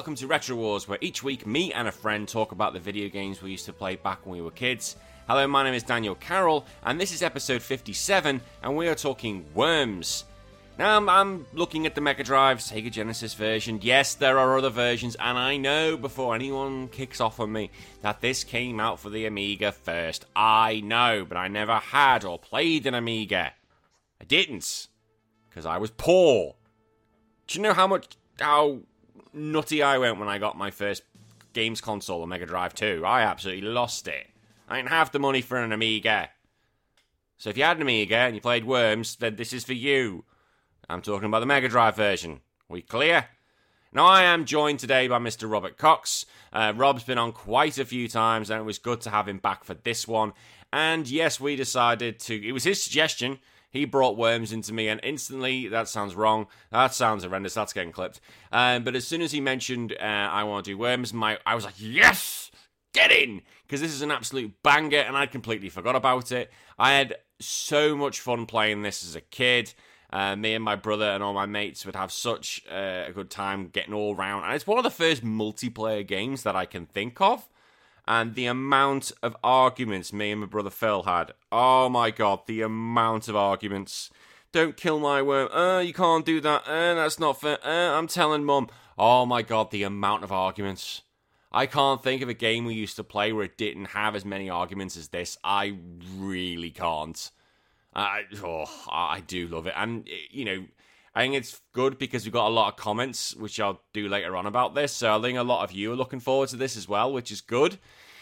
Welcome to Retro Wars, where each week me and a friend talk about the video games we used to play back when we were kids. Hello, my name is Daniel Carroll, and this is episode 57, and we are talking Worms. Now, I'm, I'm looking at the Mega Drive Sega Genesis version. Yes, there are other versions, and I know before anyone kicks off on me that this came out for the Amiga first. I know, but I never had or played an Amiga. I didn't, because I was poor. Do you know how much, how nutty I went when I got my first games console, a Mega Drive 2. I absolutely lost it. I didn't have the money for an Amiga. So if you had an Amiga and you played Worms, then this is for you. I'm talking about the Mega Drive version. We clear? Now, I am joined today by Mr. Robert Cox. Uh, Rob's been on quite a few times, and it was good to have him back for this one. And yes, we decided to, it was his suggestion he brought worms into me, and instantly, that sounds wrong. That sounds horrendous. That's getting clipped. Um, but as soon as he mentioned uh, I want to do worms, my I was like, yes, get in, because this is an absolute banger, and I completely forgot about it. I had so much fun playing this as a kid. Uh, me and my brother and all my mates would have such uh, a good time getting all around, and it's one of the first multiplayer games that I can think of and the amount of arguments me and my brother Phil had. Oh my god, the amount of arguments. Don't kill my worm. Uh, you can't do that. Uh, that's not fair. Uh, I'm telling mum. Oh my god, the amount of arguments. I can't think of a game we used to play where it didn't have as many arguments as this. I really can't. I, oh, I do love it. And, you know, I think it's good because we've got a lot of comments, which I'll do later on about this. So I think a lot of you are looking forward to this as well, which is good.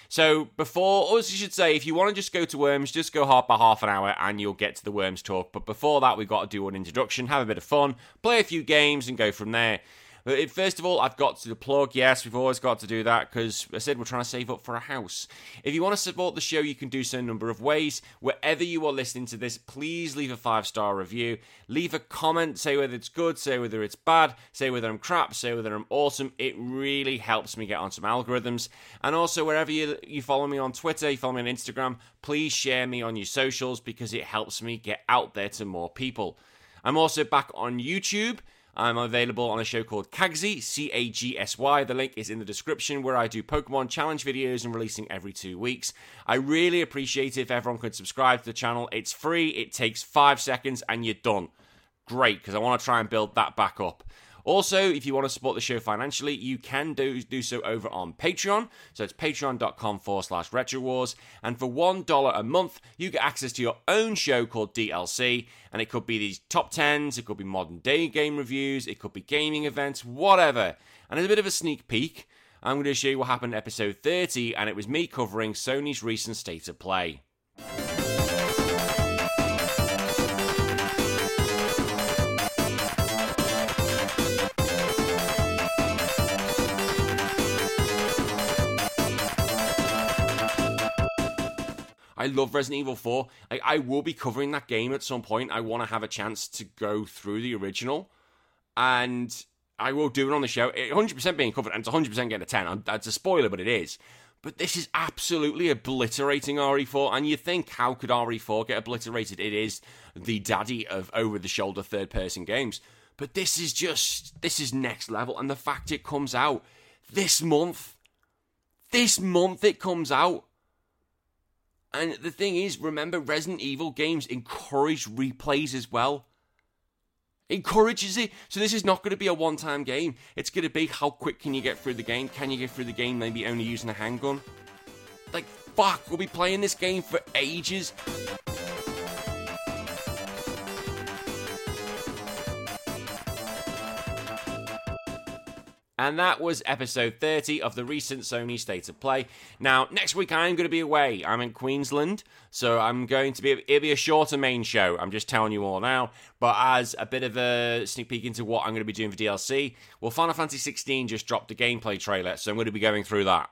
So before, or as you should say, if you want to just go to Worms, just go half by half an hour and you'll get to the Worms talk. But before that, we've got to do an introduction, have a bit of fun, play a few games, and go from there. But first of all, I've got to plug. Yes, we've always got to do that because I said we're trying to save up for a house. If you want to support the show, you can do so in a number of ways. Wherever you are listening to this, please leave a five star review. Leave a comment, say whether it's good, say whether it's bad, say whether I'm crap, say whether I'm awesome. It really helps me get on some algorithms. And also, wherever you, you follow me on Twitter, you follow me on Instagram, please share me on your socials because it helps me get out there to more people. I'm also back on YouTube. I'm available on a show called Cagsy, C A G S Y. The link is in the description where I do Pokemon challenge videos and releasing every two weeks. I really appreciate it if everyone could subscribe to the channel. It's free, it takes five seconds, and you're done. Great, because I want to try and build that back up. Also, if you want to support the show financially, you can do, do so over on Patreon. So it's patreon.com forward slash retro wars. And for $1 a month, you get access to your own show called DLC. And it could be these top 10s, it could be modern day game reviews, it could be gaming events, whatever. And as a bit of a sneak peek, I'm going to show you what happened in episode 30, and it was me covering Sony's recent state of play. I love Resident Evil 4. I, I will be covering that game at some point. I want to have a chance to go through the original. And I will do it on the show. 100% being covered, and it's 100% getting a 10. That's a spoiler, but it is. But this is absolutely obliterating RE4. And you think, how could RE4 get obliterated? It is the daddy of over the shoulder third person games. But this is just, this is next level. And the fact it comes out this month, this month it comes out. And the thing is, remember, Resident Evil games encourage replays as well. Encourages it. So this is not going to be a one-time game. It's going to be how quick can you get through the game? Can you get through the game maybe only using a handgun? Like, fuck, we'll be playing this game for ages. And that was episode 30 of the recent Sony State of Play. Now, next week I'm going to be away. I'm in Queensland, so I'm going to be, it'll be a shorter main show. I'm just telling you all now. But as a bit of a sneak peek into what I'm going to be doing for DLC, well, Final Fantasy 16 just dropped a gameplay trailer, so I'm going to be going through that.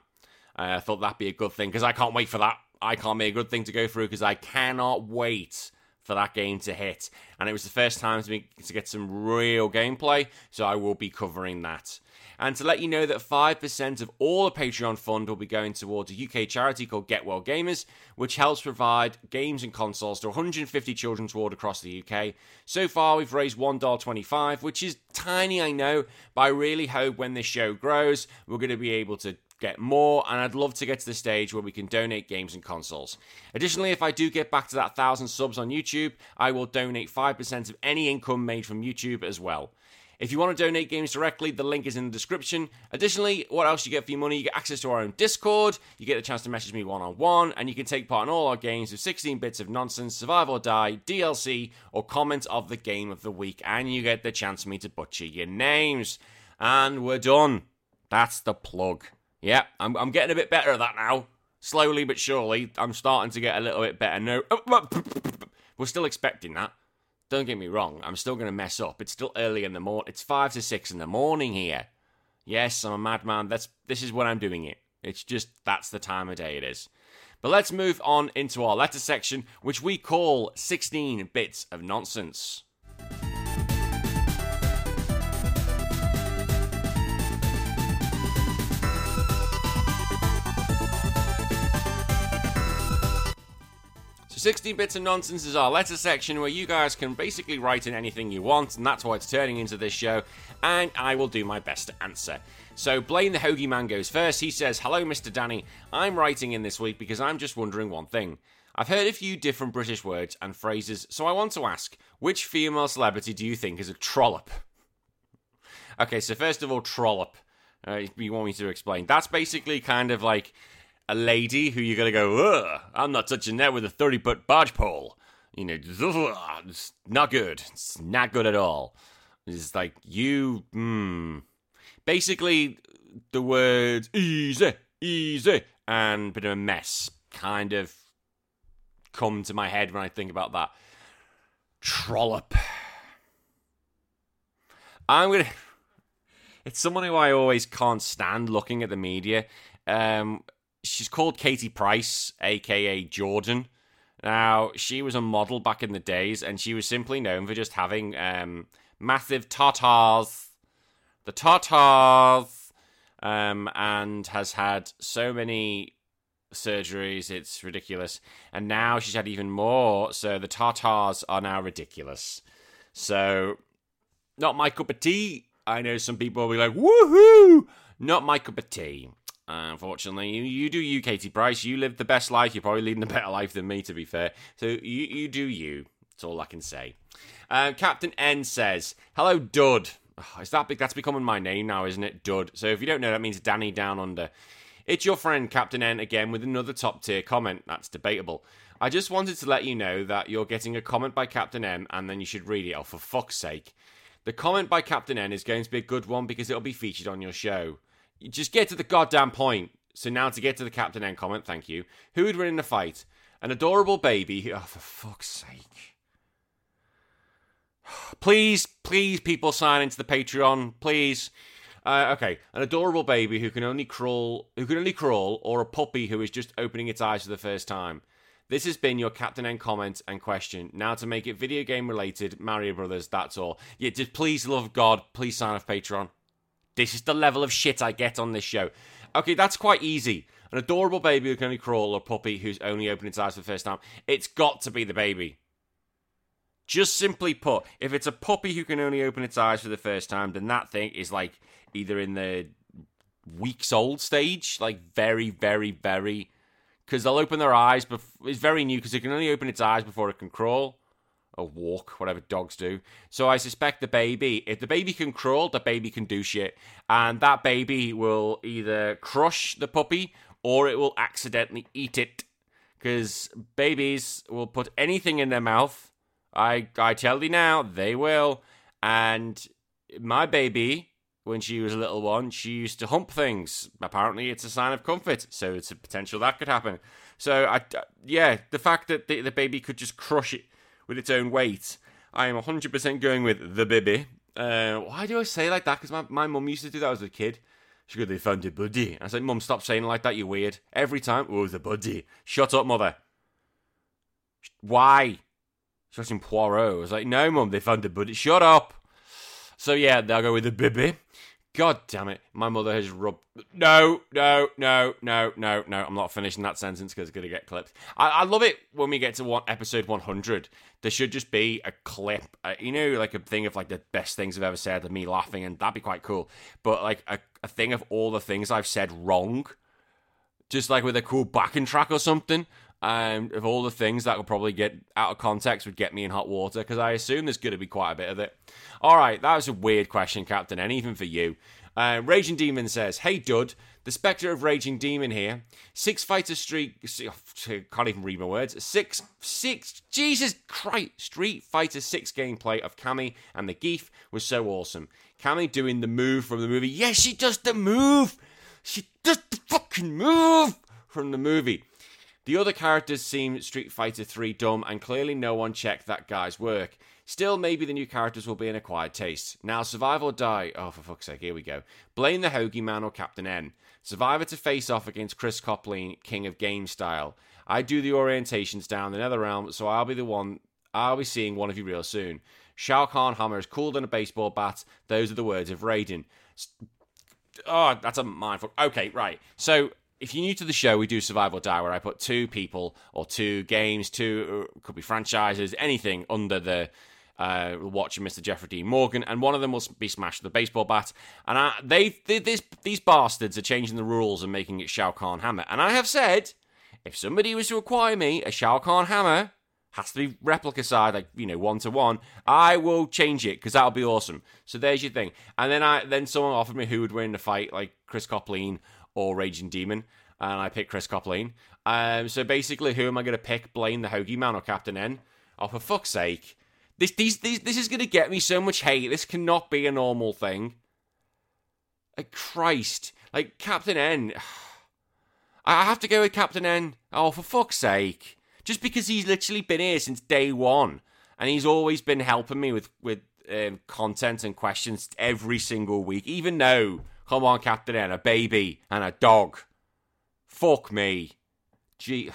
Uh, I thought that'd be a good thing, because I can't wait for that. I can't be a good thing to go through, because I cannot wait for that game to hit. And it was the first time to, me, to get some real gameplay, so I will be covering that. And to let you know that 5% of all the Patreon fund will be going towards a UK charity called Get Well Gamers, which helps provide games and consoles to 150 children's ward across the UK. So far, we've raised $1.25, which is tiny, I know, but I really hope when this show grows, we're going to be able to get more, and I'd love to get to the stage where we can donate games and consoles. Additionally, if I do get back to that thousand subs on YouTube, I will donate 5% of any income made from YouTube as well. If you want to donate games directly, the link is in the description. Additionally, what else you get for your money? You get access to our own Discord, you get a chance to message me one on one, and you can take part in all our games with 16 bits of nonsense, survive or die, DLC, or comment of the game of the week, and you get the chance for me to butcher your names. And we're done. That's the plug. Yeah, I'm, I'm getting a bit better at that now. Slowly but surely, I'm starting to get a little bit better. No, oh, we're still expecting that. Don't get me wrong, I'm still going to mess up. It's still early in the morning. It's 5 to 6 in the morning here. Yes, I'm a madman. That's this is when I'm doing it. It's just that's the time of day it is. But let's move on into our letter section, which we call 16 bits of nonsense. So 16 Bits of Nonsense is our letter section where you guys can basically write in anything you want, and that's why it's turning into this show, and I will do my best to answer. So Blaine the Hoagie Man goes first. He says, Hello, Mr. Danny. I'm writing in this week because I'm just wondering one thing. I've heard a few different British words and phrases, so I want to ask, which female celebrity do you think is a trollop? Okay, so first of all, trollop. Uh, you want me to explain? That's basically kind of like a lady who you're gonna go, I'm not touching that with a 30 foot barge pole. You know, it's not good. It's not good at all. It's like you, hmm. Basically, the words easy, easy, and bit of a mess kind of come to my head when I think about that. Trollop. I'm gonna. It's someone who I always can't stand looking at the media. Um, she's called Katie Price, aka Jordan. Now, she was a model back in the days, and she was simply known for just having um, massive tartars, the tartars, um, and has had so many surgeries, it's ridiculous. And now she's had even more, so the tartars are now ridiculous. So, not my cup of tea. I know some people will be like, woohoo! Not my cup of tea. Uh, unfortunately, you, you do you, Katie Price. You live the best life. You're probably leading a better life than me, to be fair. So you, you do you. That's all I can say. Uh, Captain N says, "Hello, Dud." Oh, is that big? That's becoming my name now, isn't it, Dud? So if you don't know, that means Danny Down Under. It's your friend Captain N again with another top tier comment. That's debatable. I just wanted to let you know that you're getting a comment by Captain M, and then you should read it. Oh, for fuck's sake! The comment by Captain N is going to be a good one because it'll be featured on your show. You just get to the goddamn point. So now to get to the Captain N comment, thank you. Who would win in a fight? An adorable baby oh, for fuck's sake. Please, please, people sign into the Patreon, please. Uh, okay, an adorable baby who can only crawl, who can only crawl, or a puppy who is just opening its eyes for the first time. This has been your Captain N comment and question. Now to make it video game related, Mario Brothers. That's all. Yeah, just please, love God, please sign off Patreon. This is the level of shit I get on this show. Okay, that's quite easy. An adorable baby who can only crawl, or a puppy who's only opened its eyes for the first time. It's got to be the baby. Just simply put, if it's a puppy who can only open its eyes for the first time, then that thing is like either in the weeks old stage, like very, very, very. Because they'll open their eyes, but it's very new because it can only open its eyes before it can crawl or walk, whatever dogs do. So I suspect the baby, if the baby can crawl, the baby can do shit. And that baby will either crush the puppy or it will accidentally eat it. Because babies will put anything in their mouth. I, I tell you now, they will. And my baby, when she was a little one, she used to hump things. Apparently, it's a sign of comfort. So it's a potential that could happen. So, I, yeah, the fact that the, the baby could just crush it with its own weight. I am 100% going with the baby. Uh, why do I say like that? Because my, my mum used to do that as a kid. She go, they found a buddy. I said, mum, stop saying like that, you're weird. Every time, oh, the buddy. Shut up, mother. Why? She's watching Poirot. I was like, no, mum, they found a buddy. Shut up. So yeah, they'll go with the baby. God damn it. My mother has rubbed. No, no, no, no, no, no. I'm not finishing that sentence because it's going to get clipped. I, I love it when we get to one episode 100. There should just be a clip, uh, you know, like a thing of like the best things I've ever said of me laughing, and that'd be quite cool. But like a, a thing of all the things I've said wrong, just like with a cool backing track or something. Um, of all the things that would probably get out of context would get me in hot water because I assume there's going to be quite a bit of it. All right, that was a weird question, Captain, and even for you. Uh, Raging Demon says, "Hey Dud, the Spectre of Raging Demon here. Six fighter street. Can't even read my words. Six, six. Jesus Christ! Street Fighter Six gameplay of Cammy and the Geef was so awesome. Cammy doing the move from the movie. Yes, she does the move. She does the fucking move from the movie." The other characters seem Street Fighter 3 dumb, and clearly no one checked that guy's work. Still, maybe the new characters will be an acquired taste. Now, survive or die. Oh, for fuck's sake, here we go. Blaine the Hoagie Man or Captain N. Survivor to face off against Chris Copleen, King of Game Style. I do the orientations down the Nether Realm, so I'll be the one. I'll be seeing one of you real soon. Shao Kahn hammer is cooler than a baseball bat. Those are the words of Raiden. Oh, that's a mindful. Okay, right. So if you're new to the show, we do Survive or Die, where I put two people or two games, two uh, could be franchises, anything under the uh, of Mr. Jeffrey D. Morgan, and one of them will be smashed with a baseball bat. And I, they, they this, these bastards are changing the rules and making it Shao Kahn hammer. And I have said, if somebody was to acquire me a Shao Kahn hammer, has to be replica side, like you know, one to one. I will change it because that'll be awesome. So there's your thing. And then I then someone offered me who would win the fight, like Chris Copleen or Raging Demon, and I picked Chris Copleen. Um, so basically, who am I going to pick? Blaine the Hoagie Man or Captain N? Oh, for fuck's sake! This these, these this is going to get me so much hate. This cannot be a normal thing. Like Christ, like Captain N. I have to go with Captain N. Oh, for fuck's sake! Just because he's literally been here since day one, and he's always been helping me with with um, content and questions every single week, even though Come on, Captain N, a baby and a dog. Fuck me. Gee.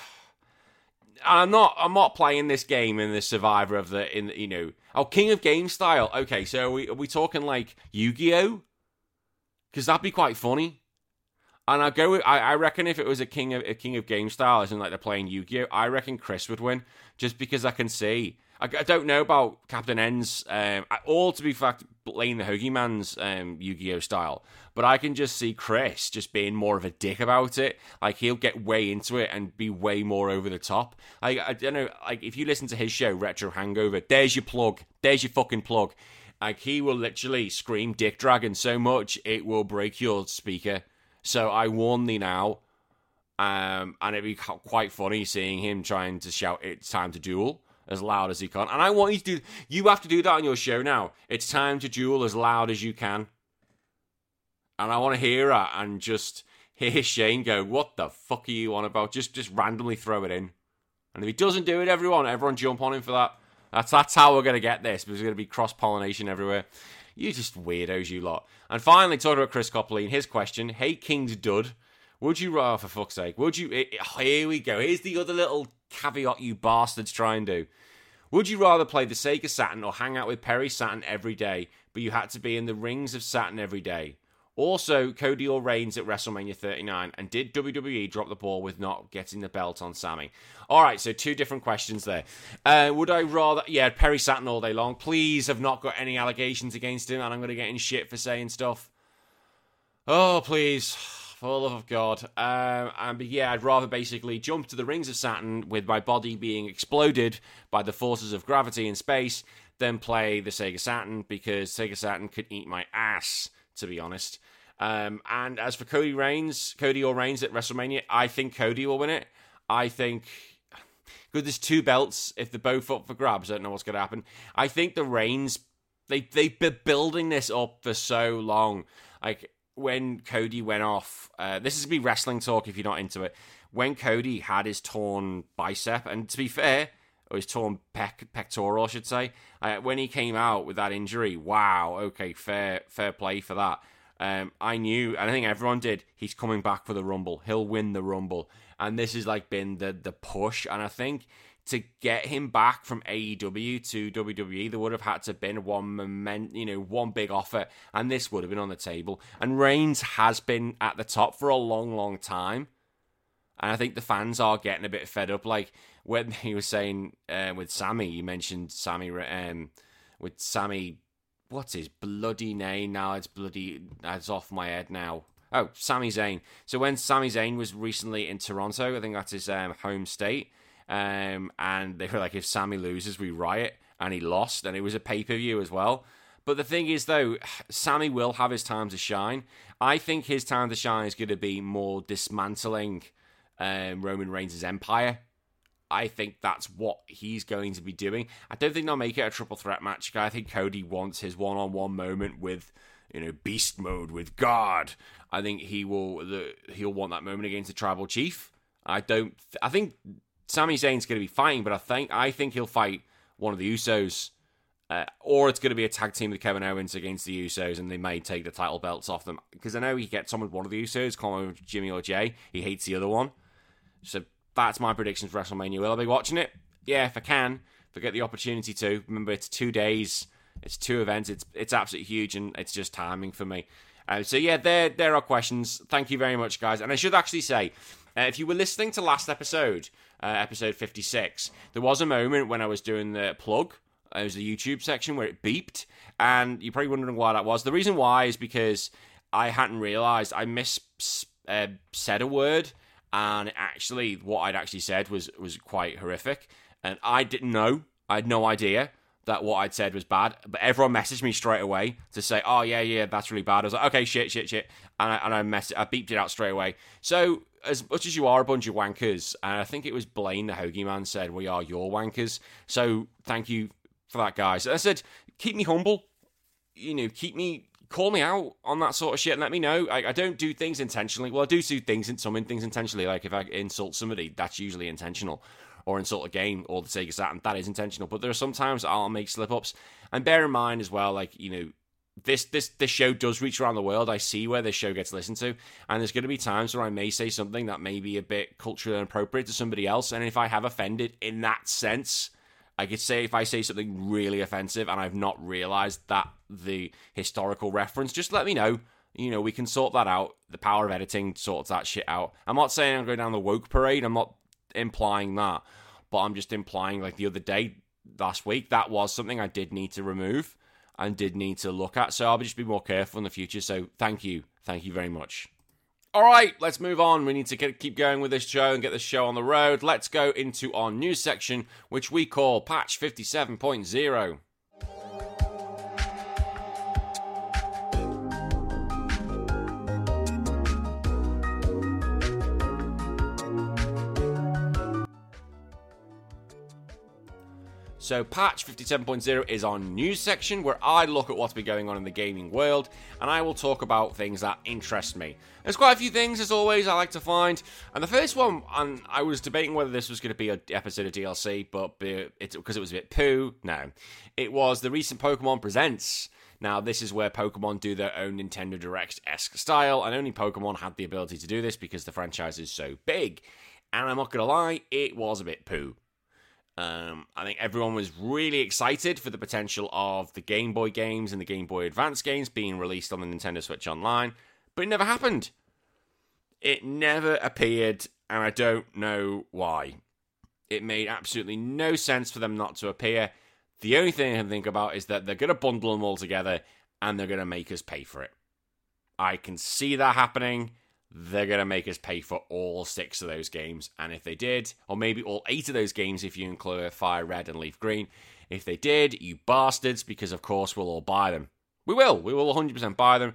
I'm not. I'm not playing this game in the Survivor of the in you know. Oh, King of Game style. Okay, so are we are we talking like Yu-Gi-Oh? Because that'd be quite funny. And I go. With, I, I reckon if it was a King of a King of Game style, in like they're playing Yu-Gi-Oh, I reckon Chris would win just because I can see I, I don't know about Captain N's, um, all to be fact, playing the Hoagie Man's um, Yu Gi Oh style, but I can just see Chris just being more of a dick about it. Like he'll get way into it and be way more over the top. Like I don't know, like if you listen to his show Retro Hangover, there's your plug, there's your fucking plug. Like he will literally scream Dick Dragon so much it will break your speaker. So I warn thee now. Um, and it'd be quite funny seeing him trying to shout, "It's time to duel." As loud as he can. And I want you to do, you have to do that on your show now. It's time to duel as loud as you can. And I want to hear it and just hear Shane go, what the fuck are you on about? Just, just randomly throw it in. And if he doesn't do it, everyone, everyone jump on him for that. That's, that's how we're going to get this, there's going to be cross pollination everywhere. You just weirdos, you lot. And finally, talking about Chris Copleen, his question Hey, King's Dud, would you, rather, for fuck's sake, would you, eh, here we go. Here's the other little caveat you bastards try and do. Would you rather play the Sega Saturn or hang out with Perry Saturn every day, but you had to be in the rings of Saturn every day? Also, Cody or Reigns at WrestleMania 39, and did WWE drop the ball with not getting the belt on Sami? All right, so two different questions there. Uh, would I rather, yeah, Perry Saturn all day long? Please have not got any allegations against him, and I'm going to get in shit for saying stuff. Oh, please for the love of God. Um, and yeah, I'd rather basically jump to the rings of Saturn with my body being exploded by the forces of gravity in space than play the Sega Saturn because Sega Saturn could eat my ass, to be honest. Um, and as for Cody Reigns, Cody or Reigns at WrestleMania, I think Cody will win it. I think. Good, there's two belts. If they're both up for grabs, I don't know what's going to happen. I think the Reigns, they, they've been building this up for so long. Like, when Cody went off, uh, this is be wrestling talk if you're not into it. When Cody had his torn bicep, and to be fair, or his torn pec- pectoral, I should say, uh, when he came out with that injury, wow, okay, fair, fair play for that. Um, I knew, and I think everyone did. He's coming back for the Rumble. He'll win the Rumble, and this has like been the the push. And I think to get him back from AEW to WWE, there would have had to have been one moment, you know, one big offer, and this would have been on the table. And Reigns has been at the top for a long, long time, and I think the fans are getting a bit fed up. Like when he was saying uh, with Sami, you mentioned Sami um, with Sami. What's his bloody name now? It's bloody. It's off my head now. Oh, Sami Zayn. So when Sami Zayn was recently in Toronto, I think that's his um, home state um, and they were like, if Sami loses, we riot. And he lost, and it was a pay per view as well. But the thing is, though, Sammy will have his time to shine. I think his time to shine is going to be more dismantling um, Roman Reigns' empire. I think that's what he's going to be doing. I don't think they'll make it a triple threat match. I think Cody wants his one on one moment with, you know, beast mode with God. I think he will. The, he'll want that moment against the tribal chief. I don't. I think Sami Zayn's going to be fighting, but I think I think he'll fight one of the Usos, uh, or it's going to be a tag team with Kevin Owens against the Usos, and they may take the title belts off them because I know he gets on with one of the Usos, call Jimmy or Jay. He hates the other one, so that's my prediction for WrestleMania. Will I be watching it? Yeah, if I can, if I get the opportunity to. Remember, it's two days, it's two events. It's it's absolutely huge, and it's just timing for me. Uh, so yeah, there there are questions. Thank you very much, guys. And I should actually say, uh, if you were listening to last episode, uh, episode 56, there was a moment when I was doing the plug. It was the YouTube section where it beeped, and you're probably wondering why that was. The reason why is because I hadn't realized I mis uh, said a word, and actually, what I'd actually said was was quite horrific, and I didn't know. I had no idea that what I'd said was bad, but everyone messaged me straight away to say, "Oh yeah, yeah, that's really bad." I was like, "Okay, shit, shit, shit," and I and I mess I beeped it out straight away. So as much as you are a bunch of wankers, and I think it was Blaine the Hoagie Man said, "We are your wankers." So thank you for that, guys. I said, keep me humble. You know, keep me call me out on that sort of shit and let me know. I, I don't do things intentionally. Well, I do do things in some things intentionally. Like if I insult somebody, that's usually intentional. Or insult a game or the that, and that is intentional. But there are sometimes I'll make slip ups. And bear in mind as well, like, you know, this this this show does reach around the world. I see where this show gets listened to, and there's going to be times where I may say something that may be a bit culturally inappropriate to somebody else, and if I have offended in that sense, I could say if I say something really offensive and I've not realized that the historical reference, just let me know. You know, we can sort that out. The power of editing sorts that shit out. I'm not saying I'm going down the woke parade. I'm not implying that, but I'm just implying like the other day, last week, that was something I did need to remove and did need to look at. So I'll just be more careful in the future. So thank you. Thank you very much. All right, let's move on. We need to get, keep going with this show and get this show on the road. Let's go into our news section, which we call Patch 57.0. So, Patch 57.0 is our news section where I look at what's been going on in the gaming world and I will talk about things that interest me. There's quite a few things, as always, I like to find. And the first one, and I was debating whether this was going to be an episode of DLC, but it's because it was a bit poo. No. It was the recent Pokemon Presents. Now, this is where Pokemon do their own Nintendo Direct esque style, and only Pokemon had the ability to do this because the franchise is so big. And I'm not going to lie, it was a bit poo. Um, I think everyone was really excited for the potential of the Game Boy games and the Game Boy Advance games being released on the Nintendo Switch Online, but it never happened. It never appeared, and I don't know why. It made absolutely no sense for them not to appear. The only thing I can think about is that they're going to bundle them all together and they're going to make us pay for it. I can see that happening they're going to make us pay for all six of those games. And if they did, or maybe all eight of those games if you include Fire Red and Leaf Green, if they did, you bastards, because of course we'll all buy them. We will. We will 100% buy them.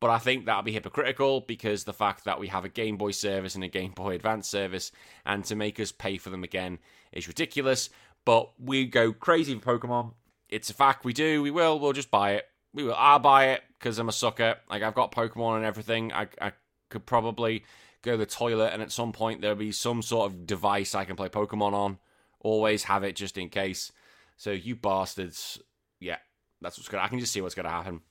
But I think that'll be hypocritical because the fact that we have a Game Boy service and a Game Boy Advance service, and to make us pay for them again is ridiculous. But we go crazy for Pokemon. It's a fact. We do. We will. We'll just buy it. We will. I'll buy it because I'm a sucker. Like I've got Pokemon and everything. I, I could probably go to the toilet, and at some point there'll be some sort of device I can play Pokemon on. Always have it just in case. So you bastards, yeah, that's what's gonna. I can just see what's gonna happen.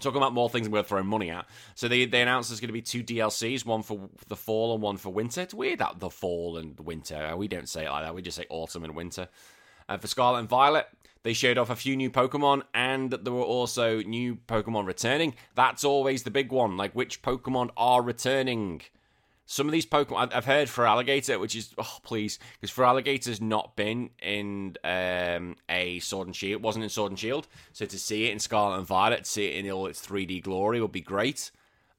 Talking about more things I'm going money at. So they, they announced there's going to be two DLCs, one for the fall and one for winter. It's weird that the fall and winter. We don't say it like that. We just say autumn and winter. And for Scarlet and Violet, they showed off a few new Pokemon, and there were also new Pokemon returning. That's always the big one. Like, which Pokemon are returning? Some of these Pokemon I've heard Feraligatr, which is oh please, because Feraligatr's not been in um, a Sword and Shield, It wasn't in Sword and Shield, so to see it in Scarlet and Violet, see it in all its 3D glory would be great.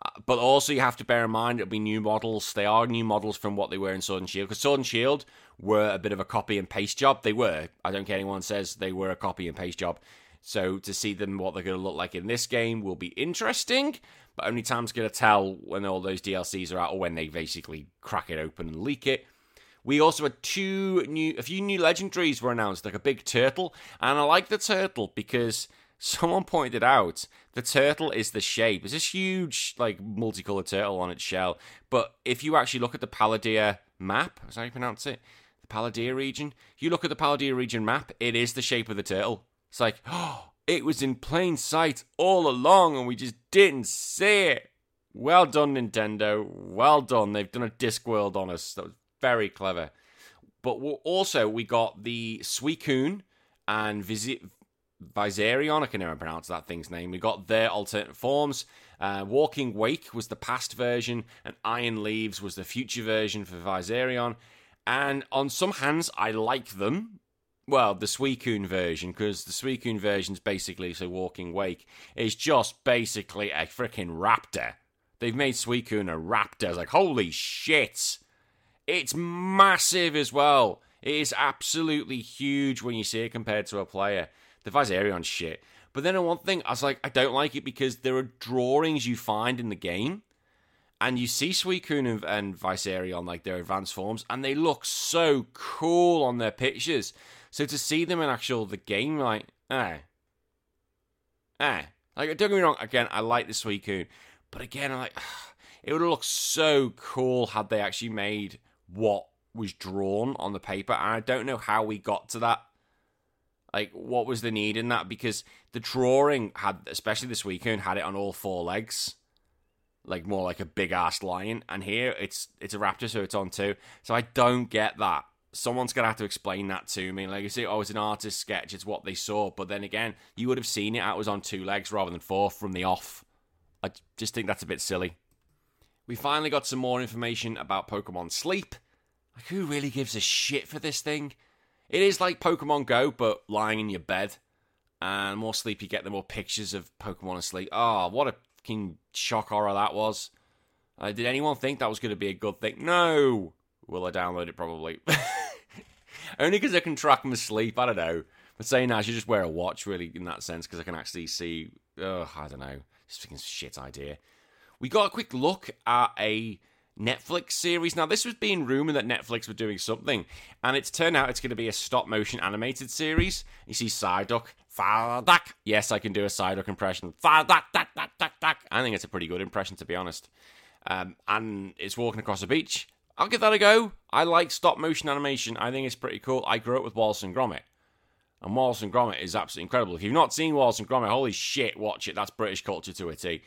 Uh, but also, you have to bear in mind it'll be new models. They are new models from what they were in Sword and Shield, because Sword and Shield were a bit of a copy and paste job. They were. I don't care anyone says they were a copy and paste job. So to see them what they're going to look like in this game will be interesting but only time's going to tell when all those DLCs are out or when they basically crack it open and leak it. We also had two new, a few new legendaries were announced, like a big turtle, and I like the turtle because someone pointed out the turtle is the shape. It's this huge, like multicolored turtle on its shell, but if you actually look at the Paldea map, is how you pronounce it? The Paldea region. You look at the Paldea region map, it is the shape of the turtle. It's like, oh, it was in plain sight all along and we just didn't see it. Well done, Nintendo. Well done. They've done a Discworld on us. That was very clever. But also, we got the Suicune and Visit. Virizion, I can never pronounce that thing's name. We got their alternate forms. Uh, Walking Wake was the past version, and Iron Leaves was the future version for Virizion. And on some hands, I like them well, the Suicune version, because the Suicune version's basically so Walking Wake is just basically a freaking raptor. They've made Suicune a raptor. It's like, holy shit! It's massive as well. It is absolutely huge when you see it compared to a player. The Virizion shit. But then on one thing, I was like, I don't like it because there are drawings you find in the game, and you see Suicune and, and Virizion like their advanced forms, and they look so cool on their pictures. So to see them in actual the game, like, eh, eh. Like, don't get me wrong. Again, I like the Suicune, but again, I'm like, it would have looked so cool had they actually made what was drawn on the paper. And I don't know how we got to that. Like, what was the need in that? Because the drawing had, especially this Suicune, had it on all four legs like more like a big ass lion and here it's it's a raptor so it's on two so i don't get that someone's gonna have to explain that to me. Like you say, oh, it's an artist sketch, it's what they saw. But then again, you would have seen it. I was on two legs rather than four from the off. I just think that's a bit silly. We finally got some more information about Pokemon Sleep. Like, who really gives a shit for this thing? It is like Pokemon Go, but lying in your bed. And more sleep you get, the more pictures of Pokemon asleep. Oh, ah, what a fucking shock horror that was. Uh, did anyone think that was going to be a good thing? No! Will I download it? Probably. Only because I can track my sleep. I don't know. But saying that, I should just wear a watch, really, in that sense, because I can actually see. I don't know. Just fucking shit idea. We got a quick look at a Netflix series. Now, this was being rumored that Netflix were doing something, and it's turned out it's going to be a stop motion animated series. You see Psyduck, Fardak. Yes, I can do a Psyduck impression. Fardak, dak, dak, dak, dak. I think it's a pretty good impression, to be honest. Um, and it's walking across a beach, I'll give that a go. I like stop motion animation. I think it's pretty cool. I grew up with Wallace and Gromit. And Wallace and Gromit is absolutely incredible. If you've not seen Wallace and Gromit, holy shit, watch it. That's British culture to a T.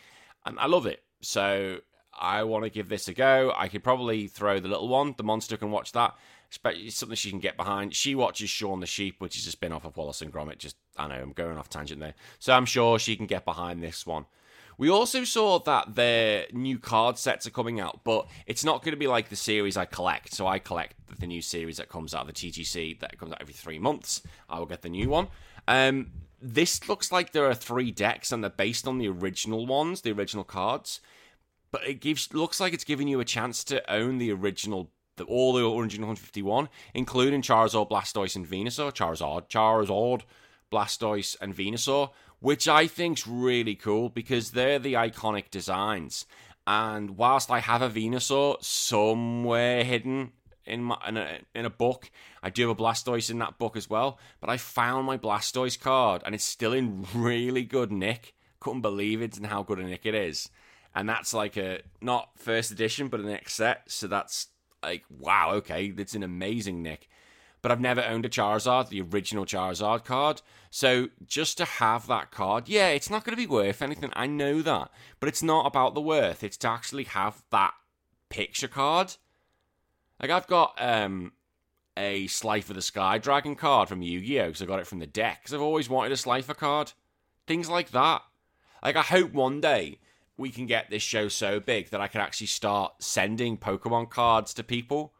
And I love it. So I want to give this a go. I could probably throw the little one. The monster can watch that. It's something she can get behind. She watches Shaun the Sheep, which is a spin off of Wallace and Gromit. Just, I know, I'm going off tangent there. So I'm sure she can get behind this one. We also saw that their new card sets are coming out, but it's not going to be like the series I collect. So I collect the new series that comes out of the TGC that comes out every three months. I will get the new one. Um, this looks like there are three decks and they're based on the original ones, the original cards. But it gives looks like it's giving you a chance to own the original the, all the original 151, including Charizard, Blastoise, and Venusaur. Charizard, Charizard, Blastoise, and Venusaur which I think's really cool because they're the iconic designs. And whilst I have a Venusaur somewhere hidden in my in a, in a book, I do have a Blastoise in that book as well. But I found my Blastoise card, and it's still in really good nick. Couldn't believe it and how good a nick it is. And that's like a not first edition, but a next set. So that's like wow, okay, that's an amazing nick. but I've never owned a Charizard, the original Charizard card. So just to have that card, yeah, it's not going to be worth anything. I know that, but it's not about the worth. It's to actually have that picture card. Like I've got um, a Slifer the Sky Dragon card from Yu-Gi-Oh because I got it from the deck. Because I've always wanted a Slifer card. Things like that. Like I hope one day we can get this show so big that I can actually start sending Pokemon cards to people.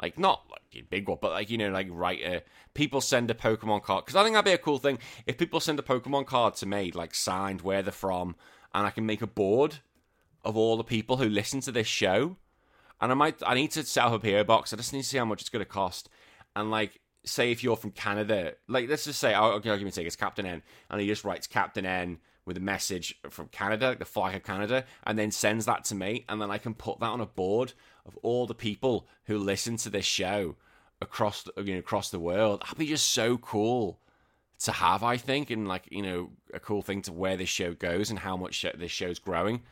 Like not like a big one, but like you know, like write a people send a Pokemon card because I think that'd be a cool thing if people send a Pokemon card to me, like signed, where they're from, and I can make a board of all the people who listen to this show. And I might, I need to set up a PO box. I just need to see how much it's going to cost. And like, say if you're from Canada, like let's just say, I'll, I'll give you a take. It's Captain N, and he just writes Captain N with a message from Canada, like the flag of Canada, and then sends that to me, and then I can put that on a board of all the people who listen to this show across the, you know across the world. That'd be just so cool to have, I think, and like you know a cool thing to where this show goes and how much this show's growing.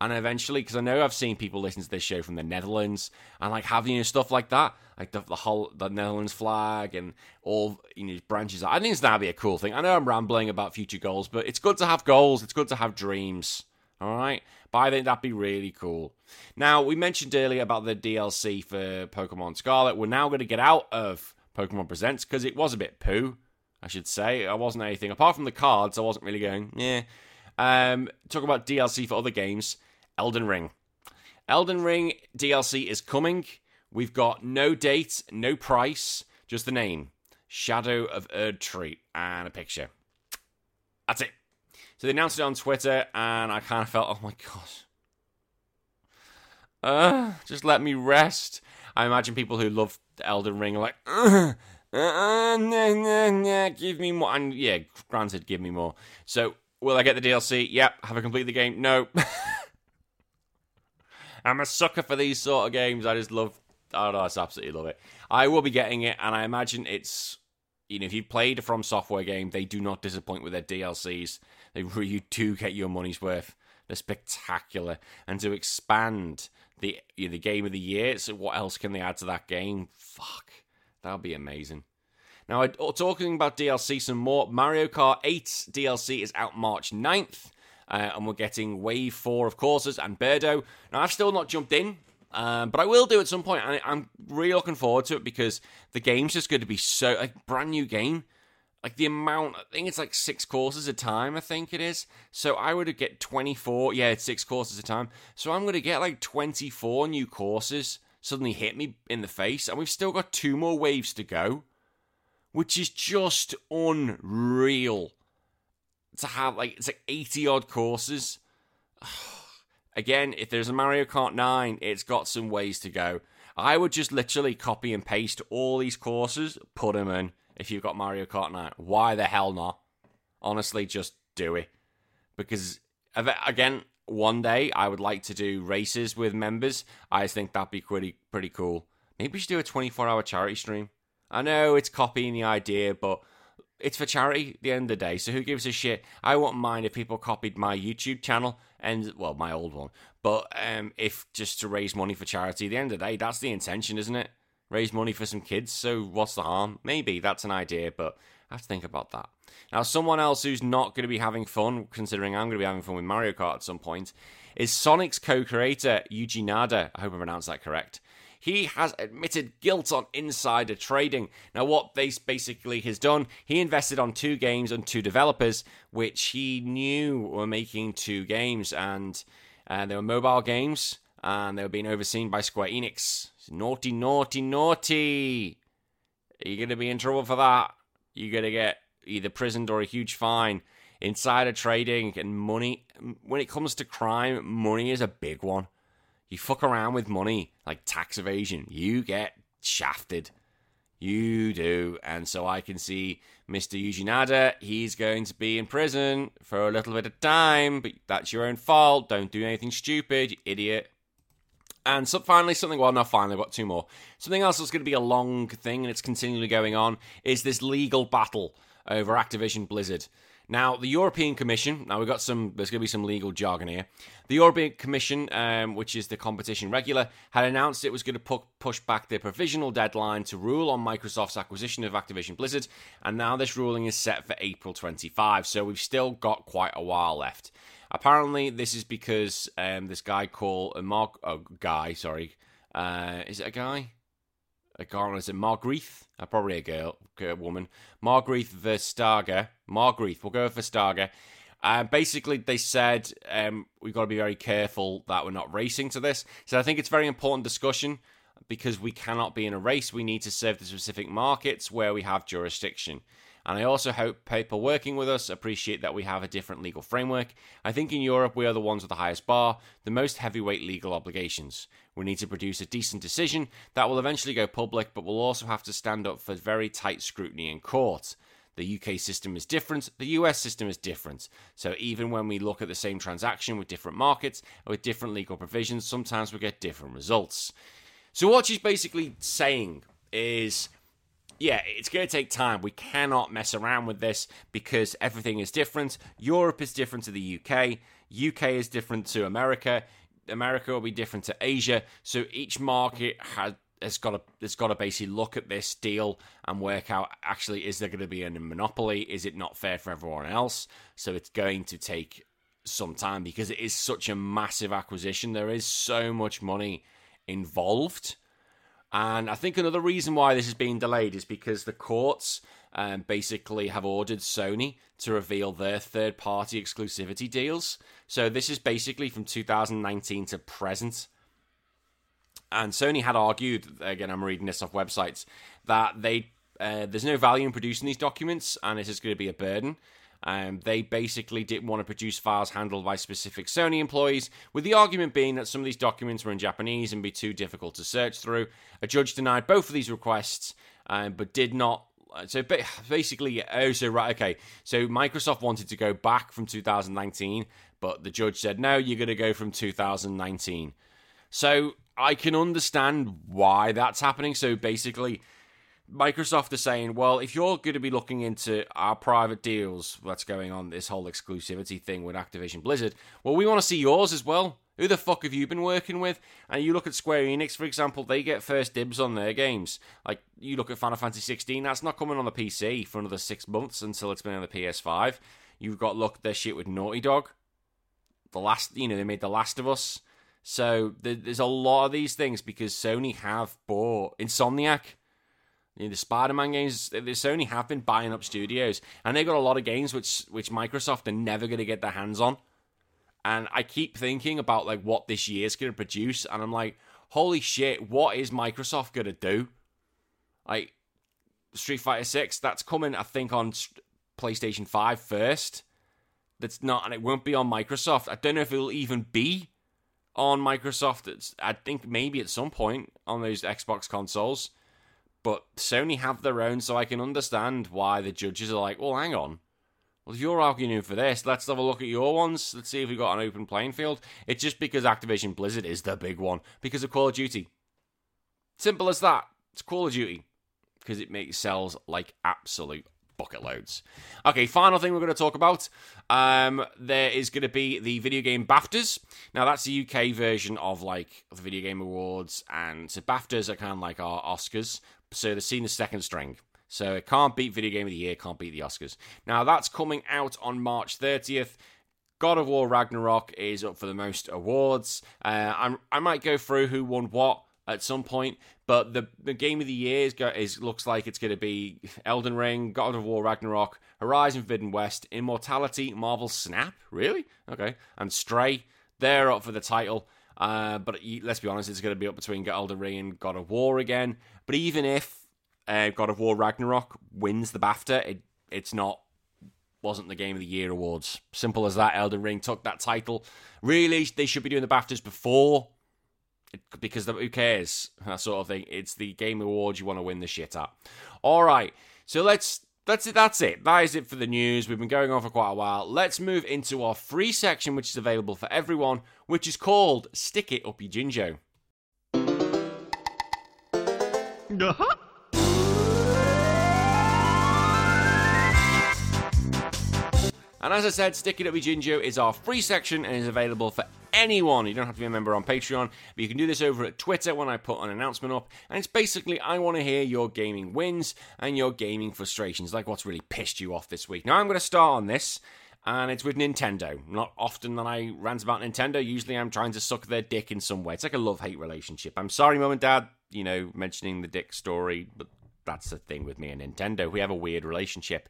And eventually, because I know I've seen people listen to this show from the Netherlands and like having stuff like that, like the, the whole the Netherlands flag and all you know branches. I think it's that'd be a cool thing. I know I'm rambling about future goals, but it's good to have goals. It's good to have dreams. All right, but I think that'd be really cool. Now we mentioned earlier about the DLC for Pokemon Scarlet. We're now going to get out of Pokemon Presents because it was a bit poo. I should say I wasn't anything apart from the cards. I wasn't really going. Yeah. Um, talk about DLC for other games. Elden Ring. Elden Ring DLC is coming. We've got no date, no price, just the name Shadow of Erdtree and a picture. That's it. So they announced it on Twitter, and I kind of felt, oh my gosh. Uh, just let me rest. I imagine people who love Elden Ring are like, uh, uh, nah, nah, nah, give me more. And yeah, granted, give me more. So, will I get the DLC? Yep. Have I completed the game? No. I'm a sucker for these sort of games. I just love. Oh I just absolutely love it. I will be getting it, and I imagine it's. You know, if you played a From Software game, they do not disappoint with their DLCs. They really do get your money's worth. They're spectacular, and to expand the you know, the game of the year, so what else can they add to that game? Fuck, that'll be amazing. Now, oh, talking about DLC, some more Mario Kart 8 DLC is out March 9th. Uh, and we're getting Wave 4 of courses and Birdo. Now, I've still not jumped in, um, but I will do at some point. I, I'm really looking forward to it because the game's just going to be so, like, brand new game. Like, the amount, I think it's like six courses a time, I think it is. So I would get 24, yeah, it's six courses a time. So I'm going to get like 24 new courses suddenly hit me in the face, and we've still got two more waves to go, which is just unreal to have like it's like 80 odd courses. Again, if there's a Mario Kart 9, it's got some ways to go. I would just literally copy and paste all these courses, put them in if you've got Mario Kart 9. Why the hell not? Honestly, just do it. Because, again, one day I would like to do races with members. I think that'd be pretty, pretty cool. Maybe we should do a 24 hour charity stream. I know it's copying the idea, but it's for charity at the end of the day, so who gives a shit? I wouldn't mind if people copied my YouTube channel and well, my old one. But um, if just to raise money for charity, at the end of the day, that's the intention, isn't it? Raise money for some kids. So what's the harm? Maybe that's an idea, but I have to think about that. Now, someone else who's not going to be having fun, considering I'm going to be having fun with Mario Kart at some point, is Sonic's co-creator Yuji Naka. I hope I pronounced that correct he has admitted guilt on insider trading. Now, what Base basically has done, he invested on two games and two developers, which he knew were making two games, and uh, they were mobile games, and they were being overseen by Square Enix. Naughty, naughty, naughty. You're going to be in trouble for that. You're going to get either prisoned or a huge fine. Insider trading and money, when it comes to crime, money is a big one. You fuck around with money, like tax evasion, you get shafted. You do. And so I can see Mr. Yuji Naka, he's going to be in prison for a little bit of time, but that's your own fault. Don't do anything stupid, you idiot. And so finally, something, well, not finally, I've got two more. Something else that's going to be a long thing and it's continually going on is this legal battle over Activision Blizzard. Now, the European Commission, now we've got some, there's going to be some legal jargon here. The European Commission, um, which is the competition regulator, had announced it was going to pu- push back their provisional deadline to rule on Microsoft's acquisition of Activision Blizzard, and now this ruling is set for April 25, so we've still got quite a while left. Apparently, this is because um, this guy called, a uh, Mark, oh, guy, sorry, uh, is it a guy? I can't is it Margrethe? Uh, probably a girl, a woman. Margrethe Vestager. Margrethe, we'll go with Vestager. Uh, basically, they said um, we've got to be very careful that we're not racing to this. So I think it's very important discussion because we cannot be in a race. We need to serve the specific markets where we have jurisdiction. And I also hope people working with us appreciate that we have a different legal framework. I think in Europe, we are the ones with the highest bar, the most heavyweight legal obligations. We need to produce a decent decision that will eventually go public, but will also have to stand up for very tight scrutiny in court. The UK system is different, the US system is different. So even when we look at the same transaction with different markets, with different legal provisions, sometimes we get different results. So what she's basically saying is yeah, it's going to take time. We cannot mess around with this because everything is different. Europe is different to the UK. UK is different to America. America will be different to Asia. So each market has has got to has got to basically look at this deal and work out actually is there going to be a monopoly? Is it not fair for everyone else? So it's going to take some time because it is such a massive acquisition. There is so much money involved and I think another reason why this is being delayed is because the courts um, basically have ordered Sony to reveal their third party exclusivity deals. So this is basically from 2019 to present. And Sony had argued, again, I'm reading this off websites, that they uh, there's no value in producing these documents and it is going to be a burden. Um, they basically didn't want to produce files handled by specific Sony employees, with the argument being that some of these documents were in Japanese and be too difficult to search through. A judge denied both of these requests, um, but did not. Uh, so basically, oh, so right, okay. So Microsoft wanted to go back from 2019, but the judge said no, you're going to go from 2019. So I can understand why that's happening. So basically, Microsoft are saying, well, if you're going to be looking into our private deals that's going on, this whole exclusivity thing with Activision Blizzard, well, we want to see yours as well. Who the fuck have you been working with? And you look at Square Enix, for example, they get first dibs on their games. Like, you look at Final Fantasy 16, that's not coming on the PC for another six months until it's been on the PS5. You've got look their shit with Naughty Dog. The last, you know, they made The Last of Us. So there's a lot of these things because Sony have bought Insomniac the Spider-Man games, Sony have been buying up studios, and they've got a lot of games which which Microsoft are never going to get their hands on. And I keep thinking about like what this year's going to produce, and I'm like, holy shit, what is Microsoft going to do? Like Street Fighter Six, that's coming, I think, on PlayStation Five first. That's not, and it won't be on Microsoft. I don't know if it'll even be on Microsoft. It's, I think maybe at some point on those Xbox consoles. But Sony have their own, so I can understand why the judges are like, well, hang on. Well, if you're arguing for this, let's have a look at your ones. Let's see if we've got an open playing field. It's just because Activision Blizzard is the big one, because of Call of Duty. Simple as that. It's Call of Duty. Because it makes sells like absolute bucket loads. Okay, final thing we're going to talk about. Um, there is going to be the video game BAFTAs. Now that's the UK version of like the video game awards, and so BAFTAs are kind of like our Oscars, so they're seen as second string. So it can't beat Video Game of the Year, can't beat the Oscars. Now that's coming out on March 30th. God of War Ragnarok is up for the most awards. Uh, I might go through who won what at some point, but the, the game of the year is, is looks like it's going to be Elden Ring, God of War Ragnarok, Horizon Forbidden West, Immortality, Marvel Snap, really? Okay, and Stray. They're up for the title. Uh, but let's be honest, it's going to be up between Elden Ring and God of War again. But even if uh, God of War Ragnarok wins the BAFTA, it it's not wasn't the Game of the Year awards. Simple as that. Elden Ring took that title. Really, they should be doing the BAFTAs before, because the, who cares? That sort of thing. It's the Game Awards you want to win the shit at. All right, so let's that's it. That's it. That is it for the news. We've been going on for quite a while. Let's move into our free section, which is available for everyone, which is called Stick It Up Your Jinjo. And as I said, Sticky W Jinjo is our free section and is available for anyone. You don't have to be a member on Patreon, but you can do this over at Twitter when I put an announcement up. And it's basically, I want to hear your gaming wins and your gaming frustrations, like what's really pissed you off this week. Now, I'm going to start on this and it's with Nintendo. Not often that I rant about Nintendo. Usually I'm trying to suck their dick in some way. It's like a love hate relationship. I'm sorry, mum and dad, you know, mentioning the dick story, but that's the thing with me and Nintendo. We have a weird relationship.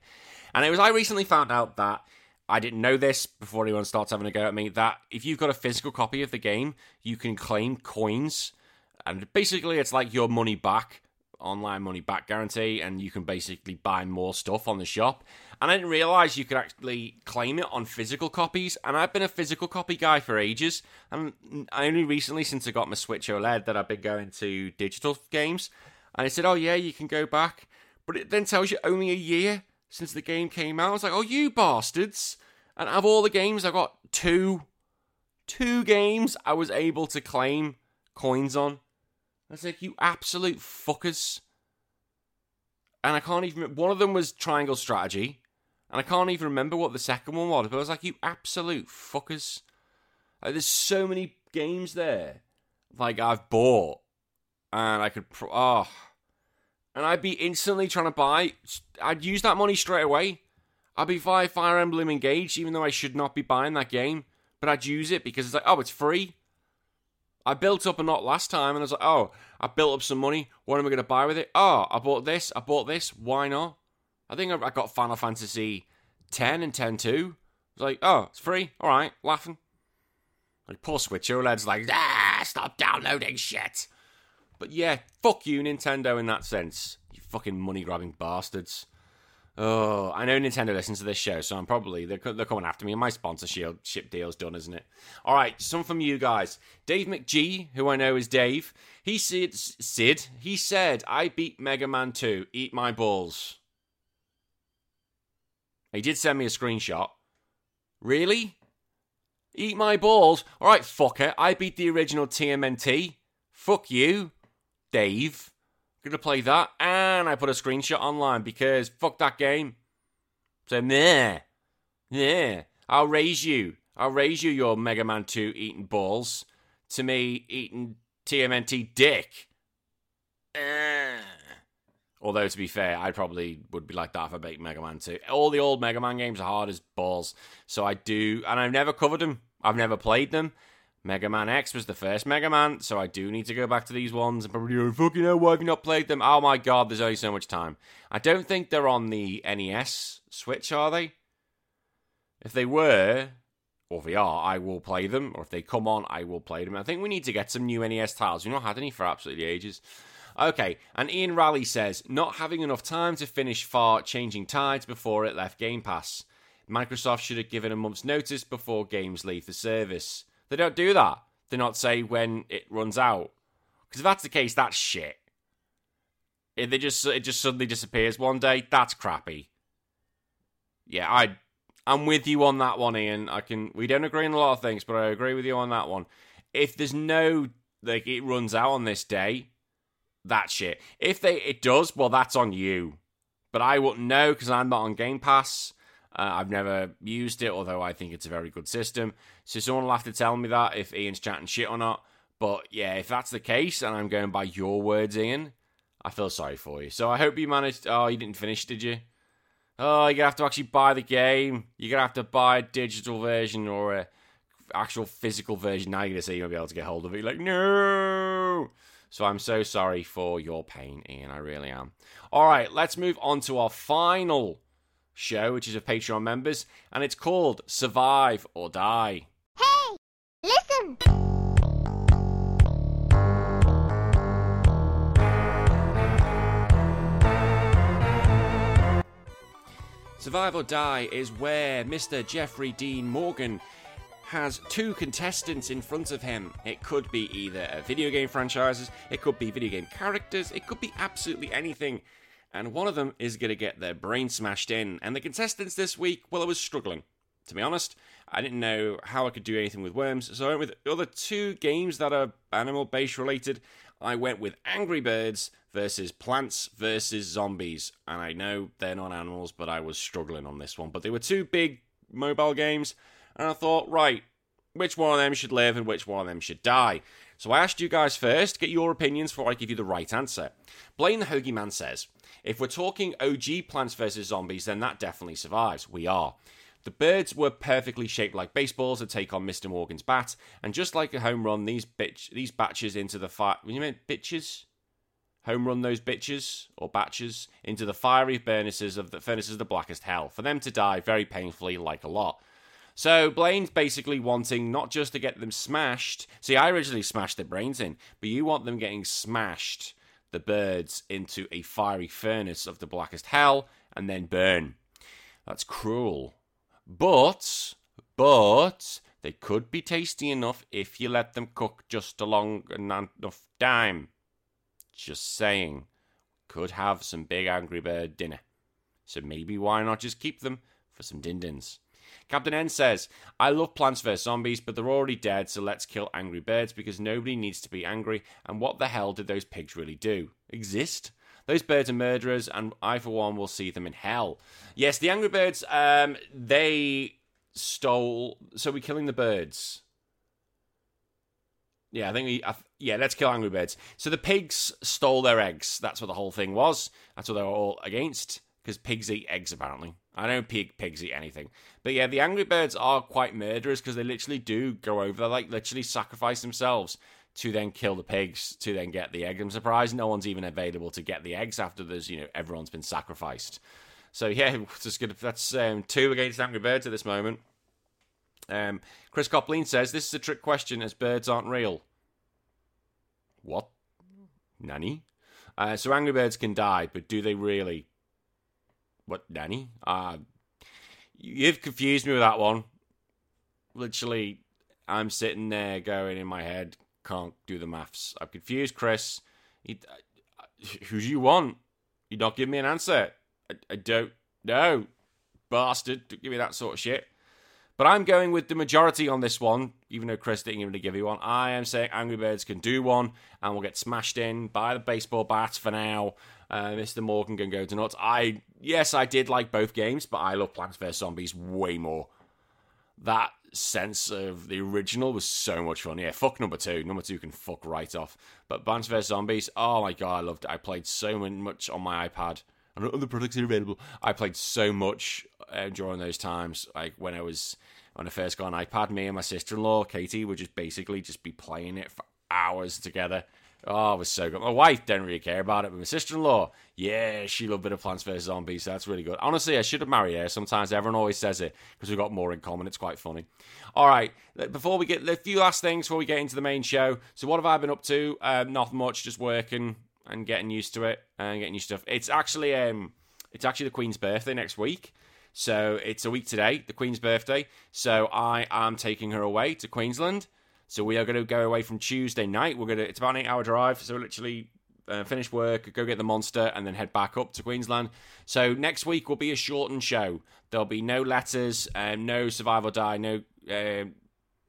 And it was I recently found out that I didn't know this before anyone starts having a go at me that if you've got a physical copy of the game, you can claim coins. And basically, it's like your money back, online money back guarantee, and you can basically buy more stuff on the shop. And I didn't realize you could actually claim it on physical copies. And I've been a physical copy guy for ages. And I only recently, since I got my Switch OLED, that I've been going to digital games. And it said, oh, yeah, you can go back. But it then tells you only a year since the game came out. I was like, oh, you bastards. And of all the games, I got two, two games I was able to claim coins on. I was like, you absolute fuckers. And I can't even. One of them was Triangle Strategy. And I can't even remember what the second one was. But I was like, you absolute fuckers. Like, there's so many games there. Like, I've bought. And I could. Pro- oh and I'd be instantly trying to buy. I'd use that money straight away. I'd be buying Fire Emblem Engage, even though I should not be buying that game. But I'd use it because it's like, oh, it's free. I built up a lot last time, and I was like, oh, I built up some money. What am I going to buy with it? Oh, I bought this. I bought this. Why not? I think I got Final Fantasy 10 and 10 2. I was like, oh, it's free. All right, laughing. Like, poor Switch OLED's like, ah, stop downloading shit. But yeah, fuck you, Nintendo, in that sense. You fucking money grabbing bastards. Oh, I know Nintendo listens to this show, so I'm probably they're, they're coming after me. And my sponsorship ship deal's done, isn't it? All right, some from you guys. Dave McGee, who I know is Dave, he said, Sid, he said, "I beat Mega Man 2. Eat my balls." He did send me a screenshot. Really? Eat my balls? All right, fucker. I beat the original TMNT. Fuck you. Dave. Gonna play that, and I put a screenshot online because fuck that game. So meh, yeah. I'll raise you. I'll raise you your Mega Man 2 eating balls to me eating TMNT dick. Although to be fair, I probably would be like that if I beat Mega Man 2. All the old Mega Man games are hard as balls, so I do, and I've never covered them. I've never played them. Mega Man X was the first Mega Man, so I do need to go back to these ones and probably go, fucking hell, why have you not played them? Oh my god, there's only so much time. I don't think they're on the NES Switch, are they? If they were, or they are, I will play them, or if they come on, I will play them. I think we need to get some new NES titles. We've not had any for absolutely ages. Okay, and Ian Raleigh says, not having enough time to finish far changing tides before it left Game Pass. Microsoft should have given a month's notice before games leave the service. They don't do that. They not say when it runs out. Because if that's the case, that's shit. If they just it just suddenly disappears one day, that's crappy. Yeah, I I'm with you on that one, Ian. I can we don't agree on a lot of things, but I agree with you on that one. If there's no like it runs out on this day, that shit. If they it does, well that's on you. But I wouldn't know because I'm not on Game Pass. Uh, I've never used it, although I think it's a very good system. So someone will have to tell me that if Ian's chatting shit or not. But yeah, if that's the case, and I'm going by your words, Ian, I feel sorry for you. So I hope you managed. Oh, you didn't finish, did you? Oh, you're gonna have to actually buy the game. You're gonna have to buy a digital version or a actual physical version. Now you're gonna say you're gonna be able to get hold of it. You're like, no. So I'm so sorry for your pain, Ian. I really am. All right, let's move on to our final show, which is of Patreon members, and it's called Survive or Die. Hey, listen! Survive or Die is where Mr. Jeffrey Dean Morgan has two contestants in front of him. It could be either video game franchises, it could be video game characters, it could be absolutely anything and one of them is going to get their brain smashed in. And the contestants this week, well, I was struggling. To be honest, I didn't know how I could do anything with worms, so I went with the other two games that are animal based related. I went with Angry Birds versus Plants versus Zombies. And I know they're not animals, but I was struggling on this one. But they were two big mobile games. And I thought, right, which one of them should live and which one of them should die? So I asked you guys first, get your opinions before I give you the right answer. Blaine the Hoagie Man says, if we're talking OG Plants vs. Zombies, then that definitely survives. We are. The birds were perfectly shaped like baseballs to take on Mr. Morgan's bat, and just like a home run, these bitch these batches into the fire. You mean bitches? Home run those bitches or batches into the fiery furnaces of the furnaces of the blackest hell for them to die very painfully, like a lot. So Blaine's basically wanting not just to get them smashed. See, I originally smashed their brains in, but you want them getting smashed, the birds, into a fiery furnace of the blackest hell and then burn. That's cruel. But, but, they could be tasty enough if you let them cook just a long enough time. Just saying. Could have some big Angry Bird dinner. So maybe why not just keep them for some din dins? Captain N says, I love Plants vs. Zombies, but they're already dead, so let's kill Angry Birds because nobody needs to be angry. And what the hell did those pigs really do? Exist? Those birds are murderers, and I, for one, will see them in hell. Yes, the Angry Birds, um, they stole. So we're killing the birds. Yeah, I think we. yeah, let's kill Angry Birds. So the pigs stole their eggs. That's what the whole thing was. That's what they were all against. Because pigs eat eggs, apparently. I know pig, pigs eat anything. But yeah, the Angry Birds are quite murderous because they literally do go over. They like literally sacrifice themselves to then kill the pigs to then get the egg. I'm surprised no one's even available to get the eggs after there's you know everyone's been sacrificed. So yeah, just good. That's um, two against Angry Birds at this moment. Um, Chris Copleen says this is a trick question as birds aren't real. What? Nanny? Uh, so Angry Birds can die, but do they really? What, Danny? Uh, you've confused me with that one. Literally, I'm sitting there going in my head, can't do the maths. I'm confused, Chris. Uh, who do you want? You're not give me an answer. I, I don't know. Bastard. Don't give me that sort of shit. But I'm going with the majority on this one, even though Chris didn't even give you one. I am saying Angry Birds can do one, and we'll get smashed in by the baseball bats for now. Uh, Mr. Morgan can go to nuts. I yes, I did like both games, but I love Plants vs Zombies way more. That sense of the original was so much fun. Yeah, fuck number two. Number two can fuck right off. But Plants vs Zombies, oh my god, I loved it. I played so much on my iPad. And other products are available. I played so much uh, during those times, like when I was when I first got an iPad. Me and my sister-in-law Katie would just basically just be playing it for hours together. Oh, it was so good. My wife didn't really care about it, but my sister-in-law, yeah, she loved a bit of Plants vs Zombies. So that's really good. Honestly, I should have married her. Sometimes everyone always says it because we've got more in common. It's quite funny. All right, before we get a few last things before we get into the main show. So what have I been up to? Um, not much, just working and getting used to it and getting used to stuff. It's actually um, it's actually the Queen's birthday next week. So it's a week today, the Queen's birthday. So I am taking her away to Queensland so we are going to go away from Tuesday night. We're going to. It's about an eight-hour drive. So literally uh, finish work, go get the monster, and then head back up to Queensland. So next week will be a shortened show. There'll be no letters, um, no survival die, no. Uh,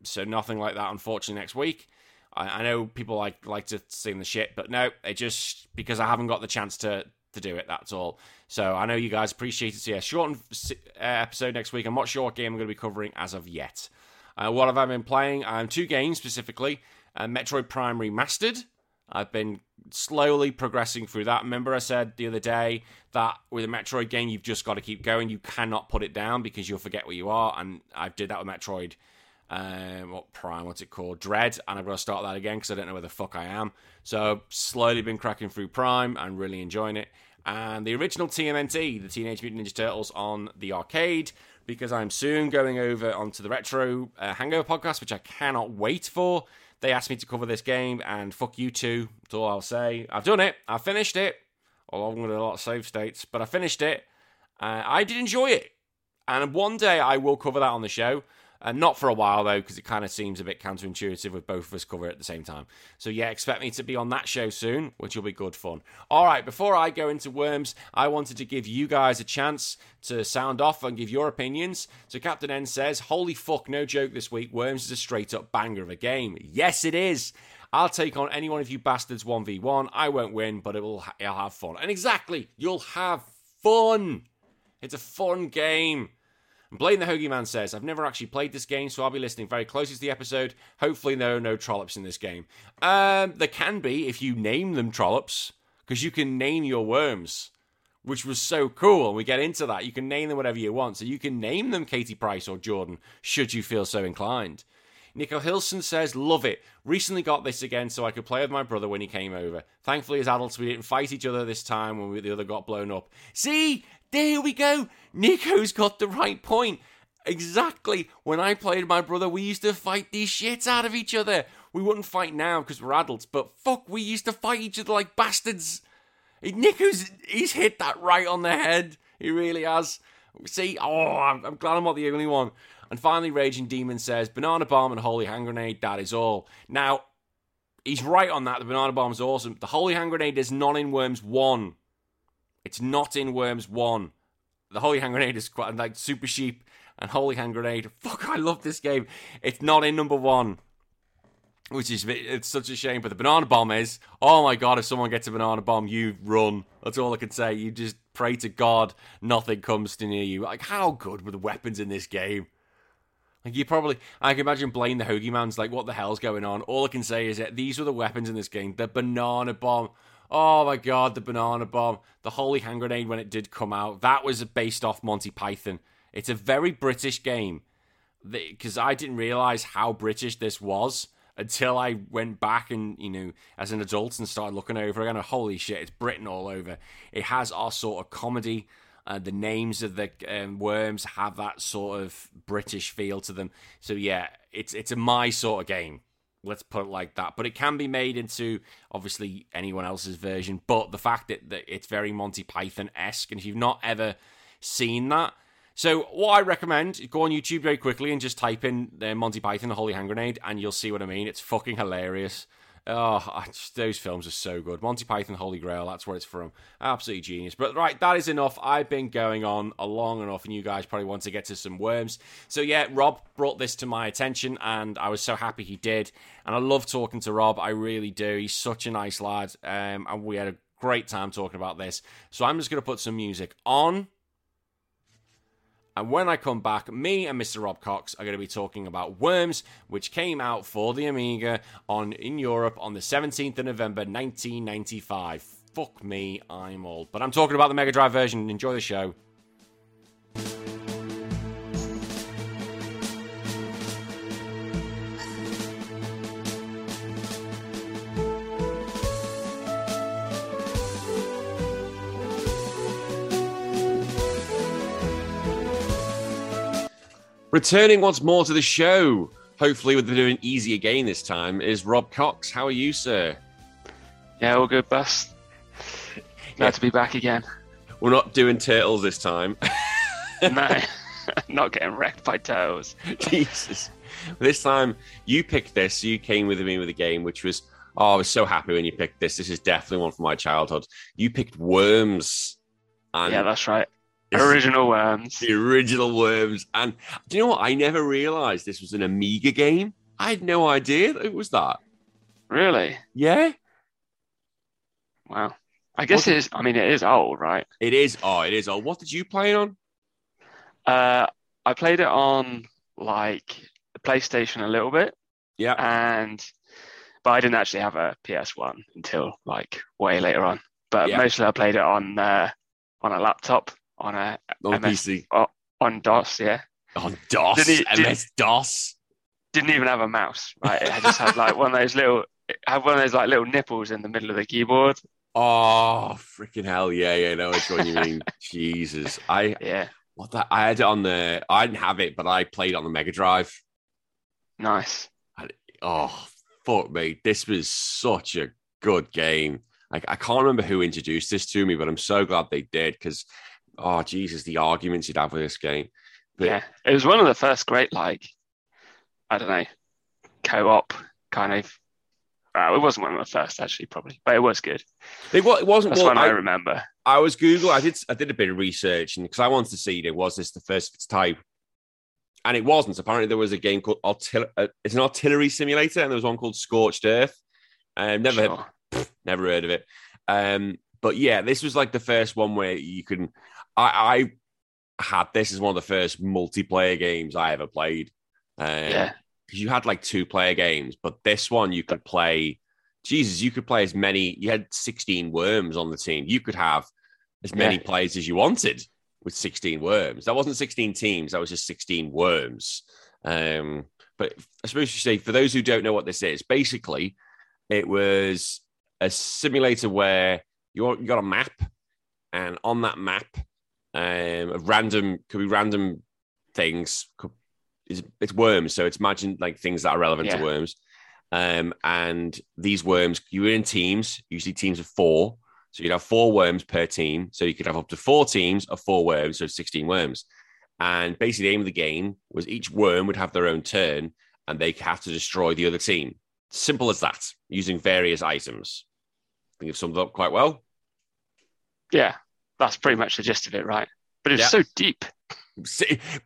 so nothing like that. Unfortunately, next week. I, I know people like like to sing the shit, but no, it just because I haven't got the chance to to do it. That's all. So I know you guys appreciate it. So yeah, shortened uh, episode next week. I'm not sure what game I'm going to be covering as of yet. Uh, what have I been playing? Um, two games specifically. Uh, Metroid Prime Remastered. I've been slowly progressing through that. Remember, I said the other day that with a Metroid game, you've just got to keep going. You cannot put it down because you'll forget where you are. And I did that with Metroid. Um, what Prime? What's it called? Dread. And I'm going to start that again because I don't know where the fuck I am. So slowly been cracking through Prime and really enjoying it. And the original TMNT, the Teenage Mutant Ninja Turtles on the arcade, because I'm soon going over onto the Retro uh, Hangover podcast, which I cannot wait for. They asked me to cover this game, and fuck you too. That's all I'll say. I've done it. I finished it. Along with a lot of save states, but I finished it. Uh, I did enjoy it. And one day I will cover that on the show. Uh, not for a while though, because it kind of seems a bit counterintuitive with both of us cover it at the same time. So yeah, expect me to be on that show soon, which will be good fun. All right, before I go into Worms, I wanted to give you guys a chance to sound off and give your opinions. So Captain N says, "Holy fuck, no joke this week. Worms is a straight up banger of a game. Yes, it is." I'll take on any one of you bastards 1v1. I won't win, but it will I'll have fun. And exactly, you'll have fun. It's a fun game. Blaine the Hoagie Man says, I've never actually played this game, so I'll be listening very closely to the episode. Hopefully, there are no trollops in this game. Um, there can be if you name them trollops, because you can name your worms, which was so cool. And we get into that. You can name them whatever you want. So you can name them Katie Price or Jordan, should you feel so inclined. Nico Hilson says, Love it. Recently got this again so I could play with my brother when he came over. Thankfully, as adults, we didn't fight each other this time when we, the other got blown up. See, there we go. Nico's got the right point. Exactly. When I played my brother, we used to fight these shits out of each other. We wouldn't fight now because we're adults, but fuck, we used to fight each other like bastards. Nico's he's hit that right on the head. He really has. See, oh, I'm, I'm glad I'm not the only one. And finally, Raging Demon says, Banana Bomb and Holy Hand Grenade, that is all. Now, he's right on that. The Banana Bomb's awesome. The Holy Hand Grenade is not in Worms 1. It's not in Worms 1. The Holy Hand Grenade is quite like Super Sheep and Holy Hand Grenade. Fuck, I love this game. It's not in number 1. Which is it's such a shame, but the banana bomb is. Oh my god! If someone gets a banana bomb, you run. That's all I can say. You just pray to God nothing comes to near you. Like how good were the weapons in this game? Like you probably, I can imagine Blaine the Hoagie Man's like, what the hell's going on? All I can say is that these were the weapons in this game. The banana bomb. Oh my god, the banana bomb. The holy hand grenade when it did come out. That was based off Monty Python. It's a very British game. Because I didn't realize how British this was until I went back and, you know, as an adult and started looking over again. Holy shit, it's Britain all over. It has our sort of comedy uh, the names of the um, worms have that sort of British feel to them. So yeah, it's it's a my sort of game. Let's put it like that. But it can be made into obviously anyone else's version. But the fact that, that it's very Monty Python esque, and if you've not ever seen that, so what I recommend, go on YouTube very quickly and just type in uh, Monty Python, the Holy Hand Grenade, and you'll see what I mean. It's fucking hilarious. Oh, just, those films are so good. Monty Python, Holy Grail, that's where it's from. Absolutely genius. But right, that is enough. I've been going on long enough, and you guys probably want to get to some worms. So yeah, Rob brought this to my attention, and I was so happy he did. And I love talking to Rob. I really do. He's such a nice lad, um, and we had a great time talking about this. So I'm just going to put some music on and when I come back, me and Mr. Rob Cox are going to be talking about Worms, which came out for the Amiga on in Europe on the 17th of November 1995. Fuck me, I'm old. But I'm talking about the Mega Drive version. Enjoy the show. Returning once more to the show, hopefully with a bit of an easier game this time, is Rob Cox. How are you, sir? Yeah, all good, Bus. Glad yeah. to be back again. We're not doing turtles this time. no, not getting wrecked by turtles. Jesus. This time you picked this. You came with me with a game which was. Oh, I was so happy when you picked this. This is definitely one from my childhood. You picked Worms. And yeah, that's right original worms. The original worms. And do you know what? I never realized this was an Amiga game. I had no idea it was that. Really? Yeah. Wow. I guess what it is. I mean, it is old, right? It is. Oh, it is old. What did you play it on? Uh, I played it on like the PlayStation a little bit. Yeah. And, but I didn't actually have a PS1 until like way later on. But yeah. mostly I played it on uh, on a laptop on a on MS, PC oh, on DOS, yeah. On DOS, didn't, MS DOS. Didn't even have a mouse, right? It just had like one of those little, had one of those like little nipples in the middle of the keyboard. Oh, freaking hell! Yeah, yeah, no, it's what you mean. Jesus, I yeah. What that? I had it on the. I didn't have it, but I played on the Mega Drive. Nice. I, oh, fuck me! This was such a good game. Like I can't remember who introduced this to me, but I'm so glad they did because oh Jesus, the arguments you'd have with this game. But, yeah, it was one of the first great like I don't know co-op kind of. Uh, it wasn't one of the first actually, probably, but it was good. It, it wasn't. That's one I, I, remember. I was Google. I did. I did a bit of research, and because I wanted to see, it was this the first of its type, and it wasn't. Apparently, there was a game called Artil- uh, It's an artillery simulator, and there was one called Scorched Earth. Um, never, sure. heard, never heard of it. Um, but yeah, this was like the first one where you can I, had this as one of the first multiplayer games I ever played. Um, Yeah. because you had like two player games, but this one you could play. Jesus, you could play as many. You had sixteen worms on the team. You could have as many Yeah. players as you wanted with sixteen worms. That wasn't sixteen teams. That was just sixteen worms. Um, but I suppose you say for those who don't know what this is, basically, it was a simulator where you you got a map, and on that map, um, of random could be random things. Could, it's, it's worms, so it's imagine like things that are relevant to worms. Um, and these worms, you were in teams, usually teams of four. So you'd have four worms per team. So you could have up to four teams of four worms, so 16 worms. And basically, the aim of the game was each worm would have their own turn and they have to destroy the other team. Simple as that, using various items. I think you've summed it up quite well. Yeah. That's pretty much the gist of it, right? But it's Yeah. so deep.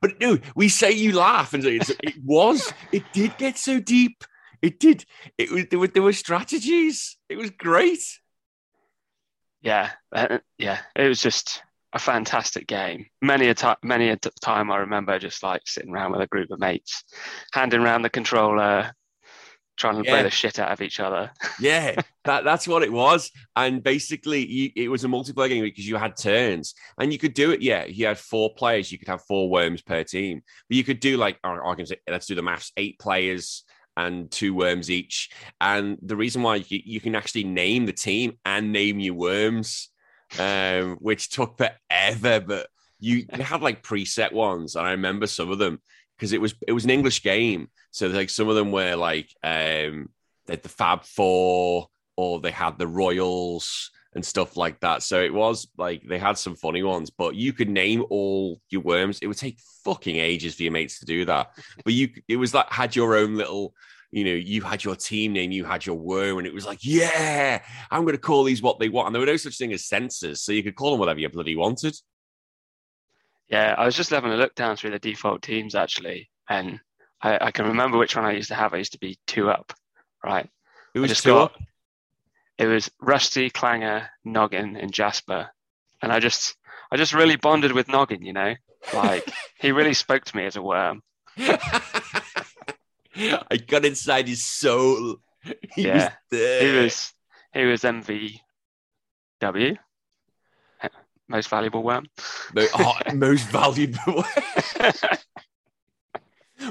But no, we say you laugh, and it's, it was, it did get so deep. It did. It was there were there were strategies. It was great. Yeah. Uh, yeah. It was just a fantastic game. Many a time, many a time I remember just like sitting around with a group of mates, handing around the controller, trying to Yeah. play the shit out of each other. Yeah, that that's what it was. And basically, you, it was a multiplayer game because you had turns, and you could do it. Yeah, you had four players. You could have four worms per team, but you could do like or I can say, let's do the maths: eight players and two worms each. And the reason why you, you can actually name the team and name your worms, um, which took forever, but you, you had like preset ones, and I remember some of them because it was it was an English game, so like some of them were like um they had the Fab Four or they had the Royals and stuff like that. So it was like they had some funny ones, but you could name all your worms. It would take fucking ages for your mates to do that. But you, it was like had your own little, you know, you had your team name, you had your worm, and it was like, yeah, I'm going to call these what they want. And there were no such thing as censors, so you could call them whatever you bloody wanted. Yeah, I was just having a look down through the default teams actually, and I, I can remember which one I used to have. I used to be two up, right? It was just two got- up. It was Rusty, Clanger, Noggin, and Jasper, and I just I just really bonded with Noggin. You know, like he really spoke to me as a worm. I got inside his soul. He was Yeah, there. He was he was MVW, most valuable worm. Mo- oh, most valuable.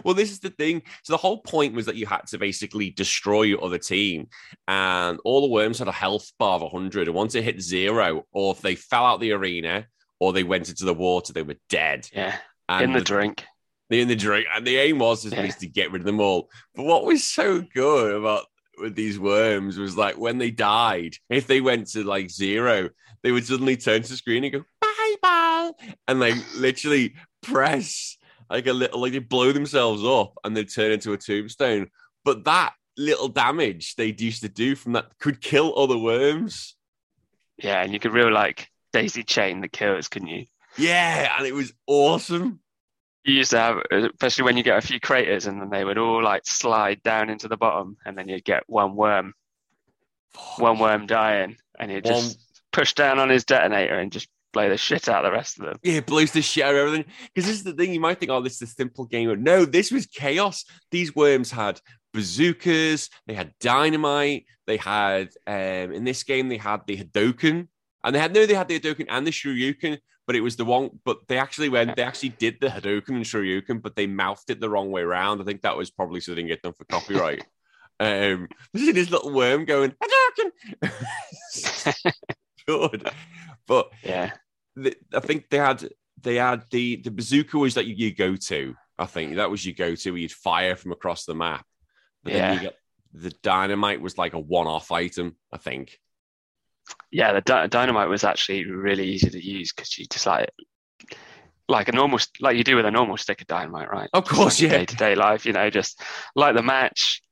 well, this is the thing. So the whole point was that you had to basically destroy your other team, and all the worms had a health bar of 100. And once it hit zero, or if they fell out the arena, or they went into the water, they were dead. yeah, And in the drink. in the drink, and the aim was just Yeah. to get rid of them all. But what was so good about with these worms was like when they died, if they went to like zero, they would suddenly turn to screen and go bye bye, and like literally press like a little, like they blow themselves up and they turn into a tombstone. But that little damage they used to do from that could kill other worms. Yeah, and you could really like daisy chain the kills, couldn't you? Yeah, and it was awesome. You used to have, especially when you get a few craters, and then they would all like slide down into the bottom, and then you'd get one worm, one worm dying, and you'd just push down on his detonator and just blow the shit out of the rest of them. Yeah, it blows the shit out of everything. Because this is the thing, you might think, oh, this is a simple game. But No, this was chaos. These worms had bazookas, they had dynamite, they had um in this game they had the Hadouken. And they had no, they had the Hadouken and the Shoryuken, but it was the one, but they actually went, they actually did the Hadouken and Shoryuken, but they mouthed it the wrong way around. I think that was probably so they didn't get them for copyright. um see this little worm going, Hadouken. Good. But Yeah, the, I think they had they had the the bazooka was that you, you go to. I think that was your go to where you'd fire from across the map. But then you Yeah. get the dynamite was like a one off item. I think. Yeah. The dy- dynamite was actually really easy to use because you just like, like a normal, like you do with a normal stick of dynamite, right? Of course, yeah. Day to day life, you know, just light the match,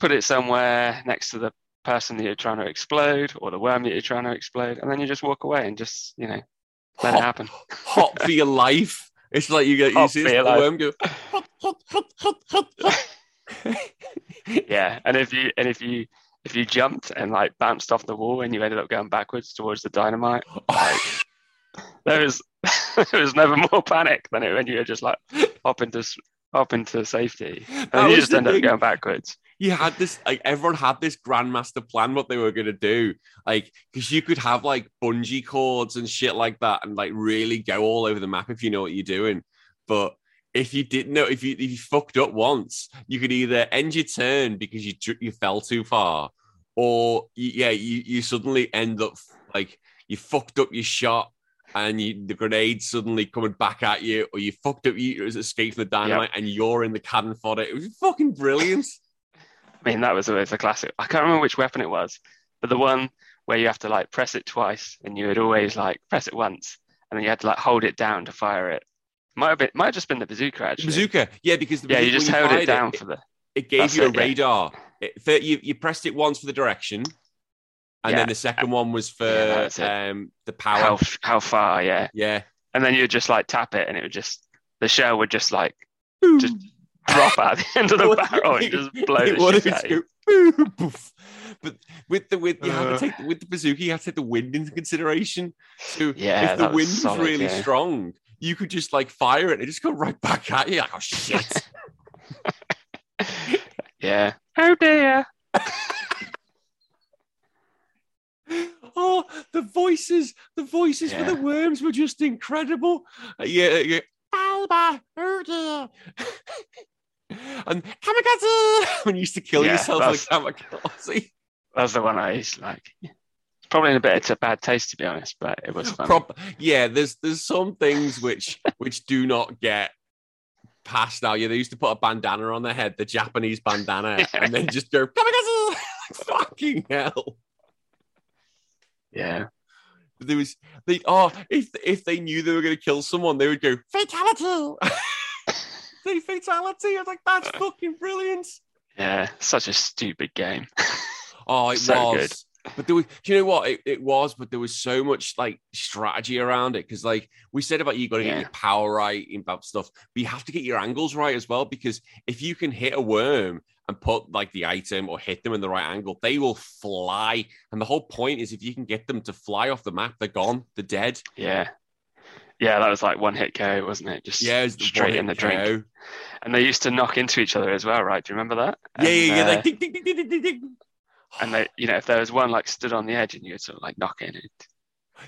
put it somewhere next to the person that you're trying to explode or the worm that you're trying to explode, and then you just walk away and just, you know, let it happen. hot for your life. It's like you get you Hot see for this your little life. worm go. Hot, hot, hot, hot, hot, hot. Yeah, and if you and if you if you jumped and like bounced off the wall and you ended up going backwards towards the dynamite, oh. like there was there was never more panic than it when you were just like hop into hop into safety, That and you just end up going backwards. you had this like everyone had this grandmaster plan what they were gonna do like because you could have like bungee cords and shit like that and like really go all over the map if you know what you're doing. But if you didn't know if you if you fucked up once you could either end your turn because you you fell too far or you, yeah you you suddenly end up like you fucked up your shot and you, the grenade suddenly coming back at you, or you fucked up, you escaped from the dynamite, and you're in the cannon fodder. It was fucking brilliant. I mean, that was always a classic. I can't remember which weapon it was, but the one where you have to like press it twice, and you would always like press it once, and then you had to like hold it down to fire it. Might have been, might have just been the bazooka actually. Bazooka, yeah, because the Yeah, you just held it down it, for the. it gave you a it, yeah. radar. It, you you pressed it once for the direction, and Yeah. then the second one was for Yeah, um, the power. How how far? Yeah, Yeah, and then you would just like tap it, and it would just the shell would just like just drop out of the end of the barrel and just blow It the shit out go boom, poof. But with the with you have Uh. to take with the bazooka, you have to take the wind into consideration. So Yeah, if the was wind was solid, really yeah. strong, you could just like fire it and it just go right back at you. Like, oh shit. Yeah. Oh dear. oh, the voices, the voices for the worms were just incredible. Uh, yeah, yeah. Alba, oh dear. and kamikaze when you used to kill Yeah, yourself with a kamikaze. That's the one I used to like. It's probably in a bit of bad taste to be honest, but it was fun. Prop- yeah, there's there's some things which which do not get past now. Yeah, they used to put a bandana on their head, the Japanese bandana, and then just go. Fucking hell. yeah. There was they oh if if they knew they were going to kill someone, they would go fatality. Say fatality. I was like, that's fucking brilliant. Yeah. Such a stupid game. Oh, it So was. good. But there was, do you know what? It, it was, but there was so much like strategy around it. Cause like we said about you got to get your power right and about stuff, but you have to get your angles right as well. Because if you can hit a worm and put like the item or hit them in the right angle, they will fly. And the whole point is if you can get them to fly off the map, they're gone, they're dead. Yeah. Yeah, that was like one hit KO, wasn't it? Just Yeah, the straight in the one-hit drink. KO. And they used to knock into each other as well, right? Do you remember that? Yeah, yeah, yeah. Uh, Like, ding, ding, ding, and they, you know, if there was one like stood on the edge and you would sort of like knock in and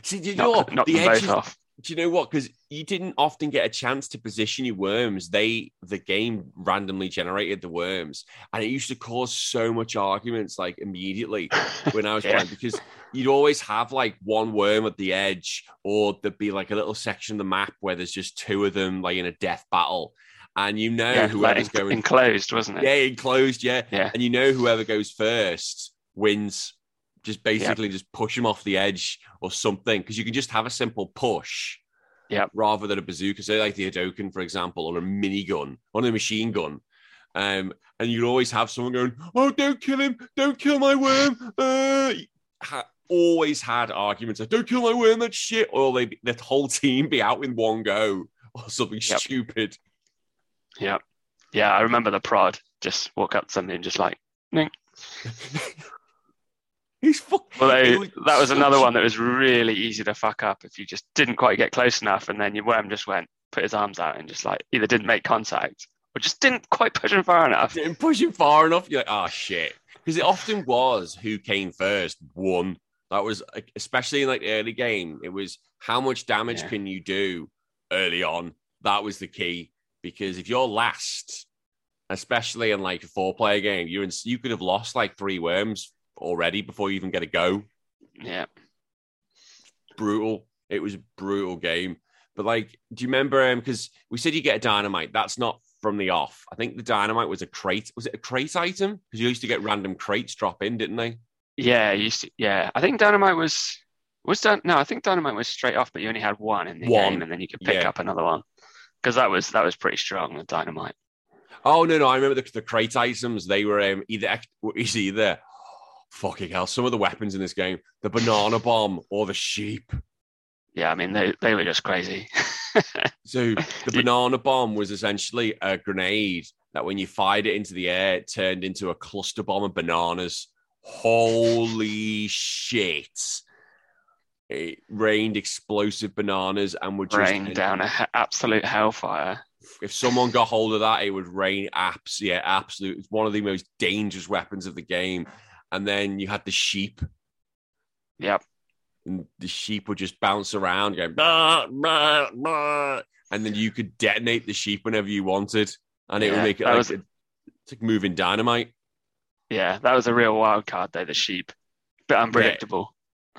See, do you know knock, what? knock the edges, off. Do you know what? Because you didn't often get a chance to position your worms. They, the game randomly generated the worms, and it used to cause so much arguments like immediately when I was Yeah. playing because you'd always have like one worm at the edge, or there'd be like a little section of the map where there's just two of them like in a death battle, and you know Yeah, like whoever's en- going, enclosed, wasn't it? yeah, enclosed, yeah, Yeah. and you know whoever goes first wins. Just basically just push them off the edge or something because you can just have a simple push, Yeah. rather than a bazooka. Say like the Hadouken, for example, or a minigun or a machine gun. Um, and you'd always have someone going, "Oh, don't kill him! Don't kill my worm!" Uh, ha- always had arguments like, "Don't kill my worm! That's shit!" Or they the whole team be out in one go or something Yep. stupid. Yeah. Yeah, I remember the prod. Just walk up to somebody and just like, "Ning." He's fuck. Although that was another one that was really easy to fuck up if you just didn't quite get close enough, and then your worm just went, put his arms out, and just like either didn't make contact or just didn't quite push him far enough. didn't push him far enough. You're like, oh shit. Because it often was who came first won. That was especially in like the early game. It was how much damage Yeah. can you do early on. That was the key. Because if you're last, especially in like a four player game, you're in, you could have lost like three worms already before you even get a go. Yeah. Brutal. It was a brutal game. But like, do you remember? Um, because we said you get a dynamite. That's not from the off. I think the dynamite was a crate. Was it a crate item? Because you used to get random crates drop in, didn't they? Yeah, you used to, yeah. I think dynamite was was done. No, I think dynamite was straight off, but you only had one in the One. game, and then you could pick Yeah. up another one because that was that was pretty strong. The dynamite. Oh no, no, I remember the, the crate items. They were um, either is either fucking hell. Some of the weapons in this game, the banana bomb or the sheep. Yeah, I mean they they were just crazy. So the banana bomb was essentially a grenade that when you fired it into the air, it turned into a cluster bomb of bananas. Holy shit. It rained explosive bananas and would just Rain down an absolute hellfire. If someone got hold of that, it would rain apps. Yeah, absolute. It's one of the most dangerous weapons of the game. And then you had the sheep. Yep. And the sheep would just bounce around, going bah, bah, bah, and then you could detonate the sheep whenever you wanted, and it Yeah, would make it like was- it's like moving dynamite. Yeah, that was a real wild card though, the sheep. Bit unpredictable.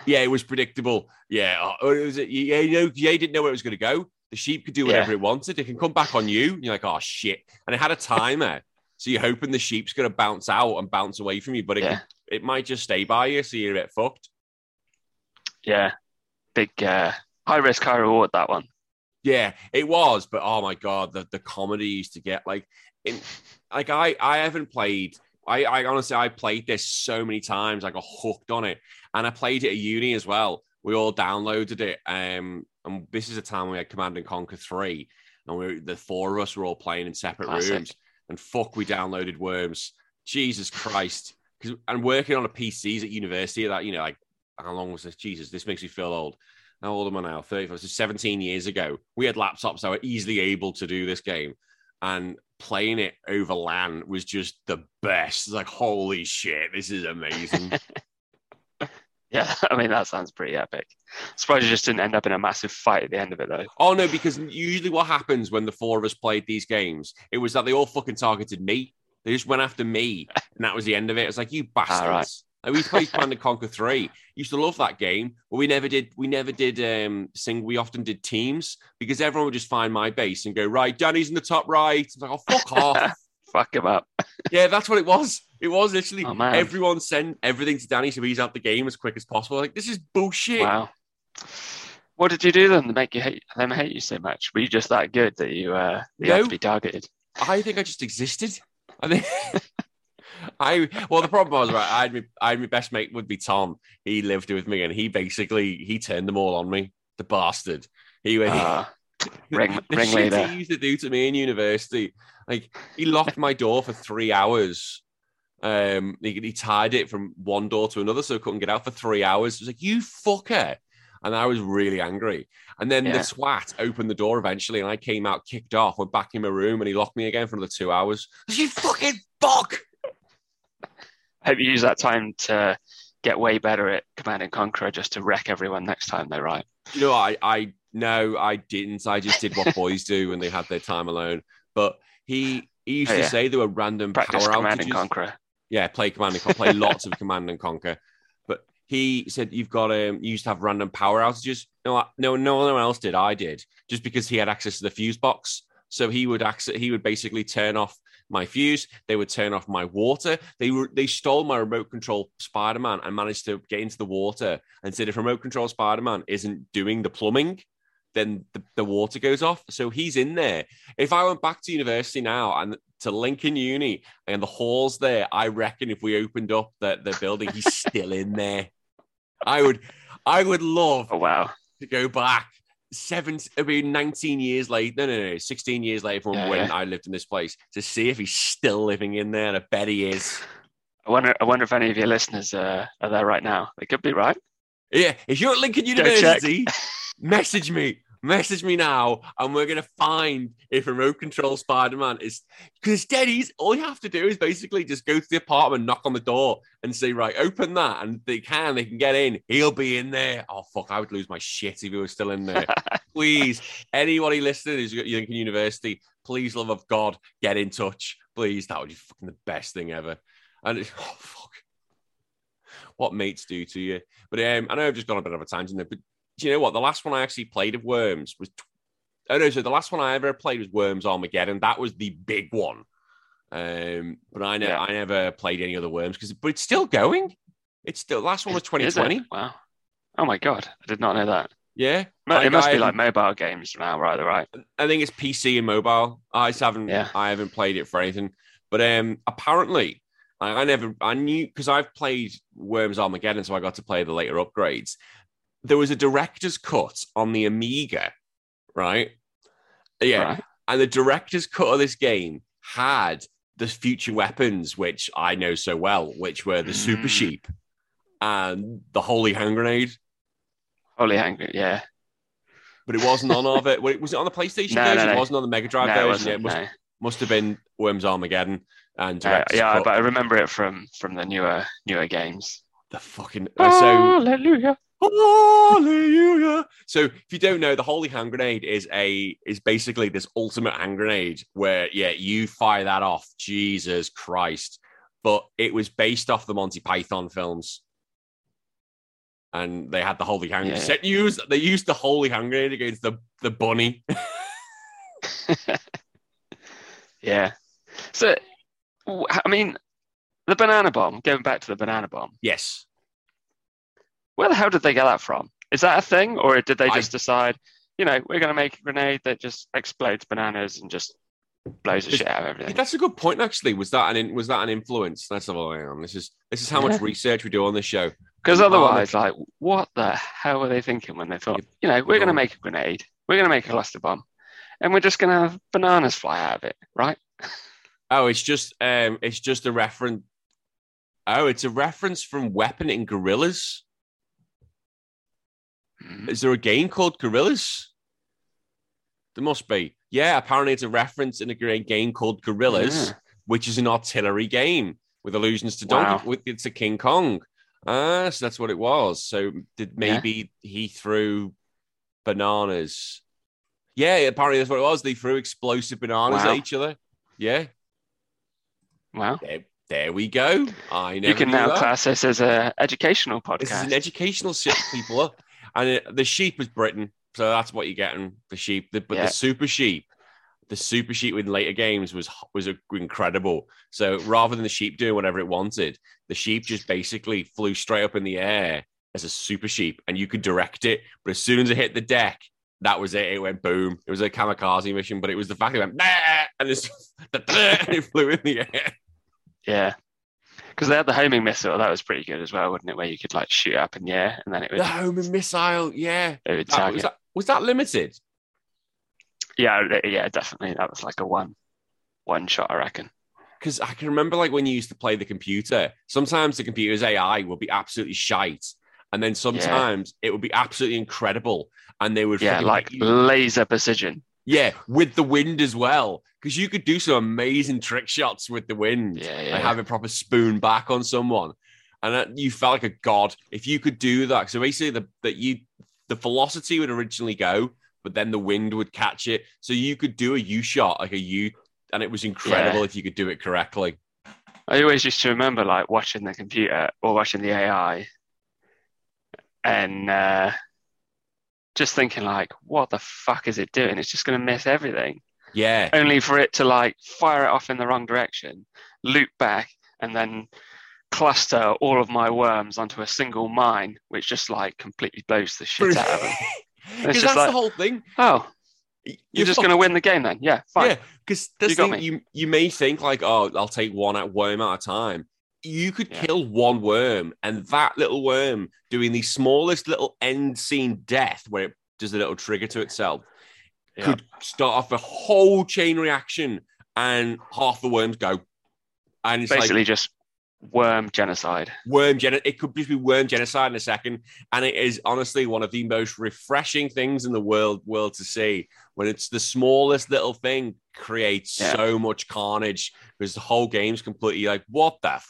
Yeah, it was predictable. Yeah, oh, it was. Yeah, you know, yeah, you didn't know where it was going to go. The sheep could do whatever Yeah. it wanted. It can come back on you. And you're like, oh shit! And it had a timer, so you're hoping the sheep's going to bounce out and bounce away from you, but it Yeah. could, it might just stay by you, so you're a bit fucked. Yeah. Big uh, high risk, high reward that one. Yeah, it was, but oh my god, the, the comedy used to get like in like I I haven't played I, I honestly I played this so many times, I got hooked on it. And I played it at uni as well. We all downloaded it. Um and this is a time we had Command and Conquer 3, and we the four of us were all playing in separate Classic. rooms. And fuck we downloaded worms. Jesus Christ. Because and working on a PCs at university that, you know, like how long was this? Jesus, this makes me feel old. How old am I now? 30. This is 17 years ago. We had laptops that were easily able to do this game. And playing it over LAN was just the best. It's like, holy shit, this is amazing. Yeah, I mean that sounds pretty epic. Surprised you just didn't end up in a massive fight at the end of it though. oh no, because usually what happens when the four of us played these games, it was that they all fucking targeted me. They just went after me, and that was the end of it. It's like you ah, bastards. Like, we played Command and Conquer Three. Used to love that game, but we never did. We never did um sing. We often did teams because everyone would just find my base and go right. Danny's in the top right. It's like oh fuck off. Fuck him up. yeah, that's what it was. It was literally Oh, everyone sent everything to Danny so he's out the game as quick as possible. Like this is bullshit. Wow. What did you do then to make you hate them hate you so much? Were you just that good that you uh you had to be targeted? I think I just existed. I think. I well, the problem was right. I had my, I had my best mate would be Tom. He lived with me, and he basically he turned them all on me. The bastard. He went. Ah, ring- the ringleader. shit he used to do to me in university. Like he locked my door for three hours. Um, he, he tied it from one door to another, so I couldn't get out for three hours. It was like you fucker, and I was really angry. And then the Yeah. swat opened the door eventually, and I came out kicked off, went back in my room, and he locked me again for another two hours. I was like, You fucking fuck. Hope you use that time to get way better at Command and Conquer just to wreck everyone next time though, right? You know, I I no, I didn't. I just did what boys do when they have their time alone. But he he used Oh, to say there were random Practice power Command and outages. Conquer. Yeah, play Command and Conquer, play lots of Command and Conquer. But he said you've got um, you used to have random power outages. No, I- no, no one else did. I did just because he had access to the fuse box. So he would access, he would basically turn off my fuse. They would turn off my water. They were they stole my remote control Spider Man and managed to get into the water and said if remote control Spider Man isn't doing the plumbing, then the, the water goes off. So he's in there. If I went back to university now and to Lincoln Uni and the halls there, I reckon if we opened up the, the building, he's still in there. I would I would love Oh wow. to go back seven it'll be 19 years later no no no 16 years later from Yeah, when yeah. I lived in this place to see if he's still living in there. I bet he is. I wonder I wonder if any of your listeners uh, are there right now. They could be right. Yeah, if you're at Lincoln University, message me. Message me now, and we're gonna find if remote control Spider Man is because it's dead easy. All you have to do is basically just go to the apartment, knock on the door, and say, "Right, open that," and they can, they can get in. He'll be in there. Oh fuck, I would lose my shit if he was still in there. please, anybody listening who's at Lincoln University, please, love of God, get in touch. Please, that would be fucking the best thing ever. And it, oh fuck, what mates do to you. But um, I know I've just gone a bit of a tangent there, but do you know what? The last one I actually played of Worms was. Oh no! So the last one I ever played was Worms Armageddon. That was the big one. Um, but I never, Yeah. I never played any other Worms because, but it's still going. It's still last one was Is 2020. Wow. Oh my god, I did not know that. Yeah, It must I be like mobile games now, right? Right. I think it's PC and mobile. I just haven't. Yeah. I haven't played it for anything. But um, apparently, I, I never. I knew because I've played Worms Armageddon, so I got to play the later upgrades. There was a director's cut on the Amiga, right? Yeah, Right. and the director's cut of this game had the future weapons, which I know so well, which were the Super Mm. Sheep and the Holy Hand Grenade. Holy Hand Grenade, yeah. But it wasn't on of it. Was it on the PlayStation No, no, version? no. It wasn't on the Mega Drive No, it version. wasn't, it must, no. must have been Worms Armageddon and Uh, yeah, Cut. but I remember it from from the newer newer games. the fucking uh, so Hallelujah. So if you don't know, the holy hand grenade is a is basically this ultimate hand grenade where yeah, you fire that off. Jesus Christ. But it was based off the Monty Python films. And they had the holy hand Yeah. grenade. Use they used the holy hand grenade against the, the bunny. Yeah. So, I mean, the banana bomb. Going back to the banana bomb. yes. Where the hell did they get that from? Is that a thing, or did they I- just decide, you know, we're going to make a grenade that just explodes bananas and just blows the shit out of everything? That's a good point actually. Was that an in, was that an influence? Let's I a look. Hang on. This is this is how much research we do on this show. Because otherwise, like, what the hell were they thinking when they thought, you know, we're going to make a grenade, we're going to make a cluster bomb, and we're just going to have bananas fly out of it, right? Oh, it's just um, it's just a reference. Oh, it's a reference from Weapon in Gorillas. Hmm. Is there a game called Gorillas? There must be. Yeah, apparently it's a reference in a great game called Gorillas, Yeah. which is an artillery game with allusions to Donkey. Wow. With it's a King Kong. Ah, so that's what it was. So did Yeah. maybe he threw bananas? Yeah, apparently that's what it was. They threw explosive bananas Wow. at each other. Yeah, Well, there, there we go. I know. you can now that. class this as an educational podcast. This is an educational people. and it, the sheep is Britain, so that's what you're getting. The sheep, the, but Yeah. the super sheep, the super sheep in later games was was incredible. So rather than the sheep doing whatever it wanted, the sheep just basically flew straight up in the air as a super sheep, and you could direct it. But as soon as it hit the deck, that was it. It went boom. It was a kamikaze mission, but it was the fact it went "Bah!" and, it's, and it flew in the air. Yeah. Because they had the homing missile, that was pretty good as well, wouldn't it? Where you could like shoot up in the air and then it would, The homing missile, yeah. it would That- was, that, was that limited? Yeah, uh, yeah, definitely. That was like a one one shot, I reckon. because I can remember like when you used to play the computer, sometimes the computer's AI would be absolutely shite. And then sometimes it would be absolutely incredible. And they would Yeah, like laser precision. Yeah, with the wind as well. Because you could do some amazing trick shots with the wind Yeah, and have a proper spoon back on someone. And that, you felt like a god if you could do that. So basically the that you the velocity would originally go, but then the wind would catch it. So you could do a U shot, like a U, and it was incredible Yeah. if you could do it correctly. I always used to remember like watching the computer or watching the AI and uh, just thinking like, what the fuck is it doing? It's just going to miss everything. Yeah. Only for it to like fire it off in the wrong direction, loop back, and then cluster all of my worms onto a single mine, which just like completely blows the shit out of them. Because that's like- the whole thing. Oh, You're, you're just going to win the game then? Yeah, fine. Yeah, because You you you may think like, oh, I'll take one at worm at a time. You could Yeah. kill one worm, and that little worm doing the smallest little end scene death, where it does a little trigger to itself, Yeah. could start off a whole chain reaction, and half the worms go. And it's Basically, like just worm genocide. worm gen. It could just be worm genocide in a second, and it is honestly one of the most refreshing things in the world world to see. When it's the smallest little thing creates Yeah. so much carnage because the whole game's completely like, what the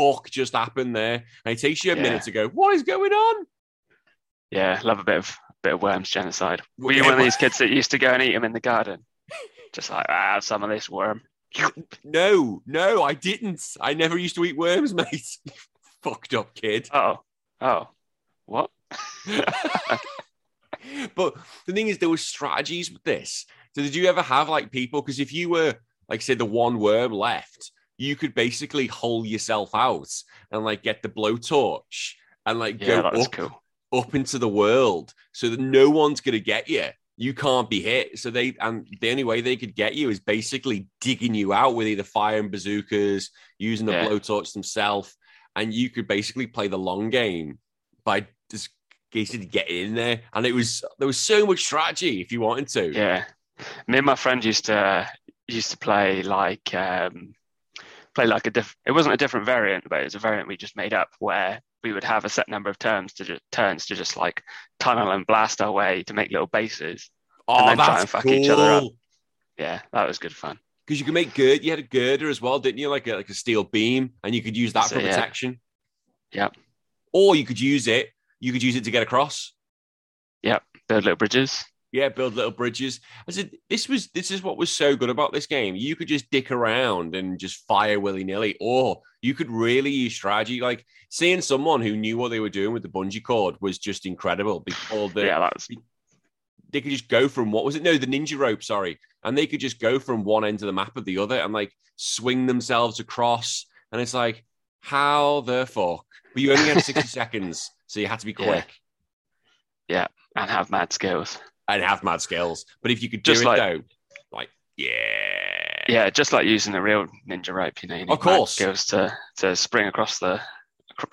fuck just happened there? And it takes you a Yeah. minute to go, what is going on? Yeah, love a bit of bit of worms genocide. Were you Yeah, one of these kids that used to go and eat them in the garden? Just like ah, have some of this worm. No, no, I didn't. I never used to eat worms, mate. Fucked up kid. Oh, oh, what? but the thing is, there were strategies with this. So did you ever have like people? Because if you were like, say, the one worm left, you could basically hole yourself out and like get the blowtorch and like Yeah, go up, cool. up into the world so that no one's gonna get you. You can't be hit. So they and the only way they could get you is basically digging you out with either fire and bazookas, using the Yeah. blowtorch themselves, and you could basically play the long game by just basically getting in there. And it was there was so much strategy if you wanted to. Yeah, me and my friend used to used to play like um, play like a diff. It wasn't a different variant, but it was a variant we just made up where we would have a set number of turns to just turns to just like tunnel and blast our way to make little bases. Oh, and then that's try and fuck cool. each other up. Yeah, that was good fun. Because you could make gird. You had a girder as well, didn't you? Like a like a steel beam, and you could use that So, for yeah. protection. Yep. Or you could use it. You could use it to get across. Yep. Build little bridges. Yeah, build little bridges. I said this was this is what was so good about this game. You could just dick around and just fire willy nilly, or you could really use strategy. Like seeing someone who knew what they were doing with the bungee cord was just incredible. Because the, yeah, that's they could just go from what was it? No, the ninja rope. Sorry, and they could just go from one end of the map of the other and like swing themselves across. And it's like, how the fuck? But you only had sixty seconds, so you had to be quick. Yeah. quick and have mad skills. And have mad skills. But if you could do Just it like- though, like yeah, Yeah, just like using a real ninja rope, you know. You Of course. skills to to spring across the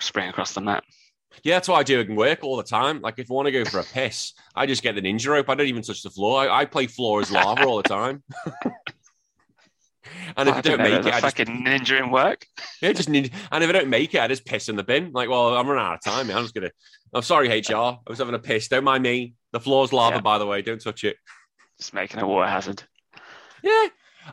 spring across the map. Yeah, that's what I do it in work all the time. Like if I want to go for a piss, I just get the ninja rope. I don't even touch the floor. I, I play floor as lava all the time. and if I, don't know, make it, I just, fucking ninja in work. yeah, just need. And if I don't make it, I just piss in the bin. Like, well, I'm running out of time. Man. I'm just gonna. I'm sorry, HR. I was having a piss. Don't mind me. The floor's lava, Yeah. by the way. Don't touch it. Just making a water hazard. Yeah.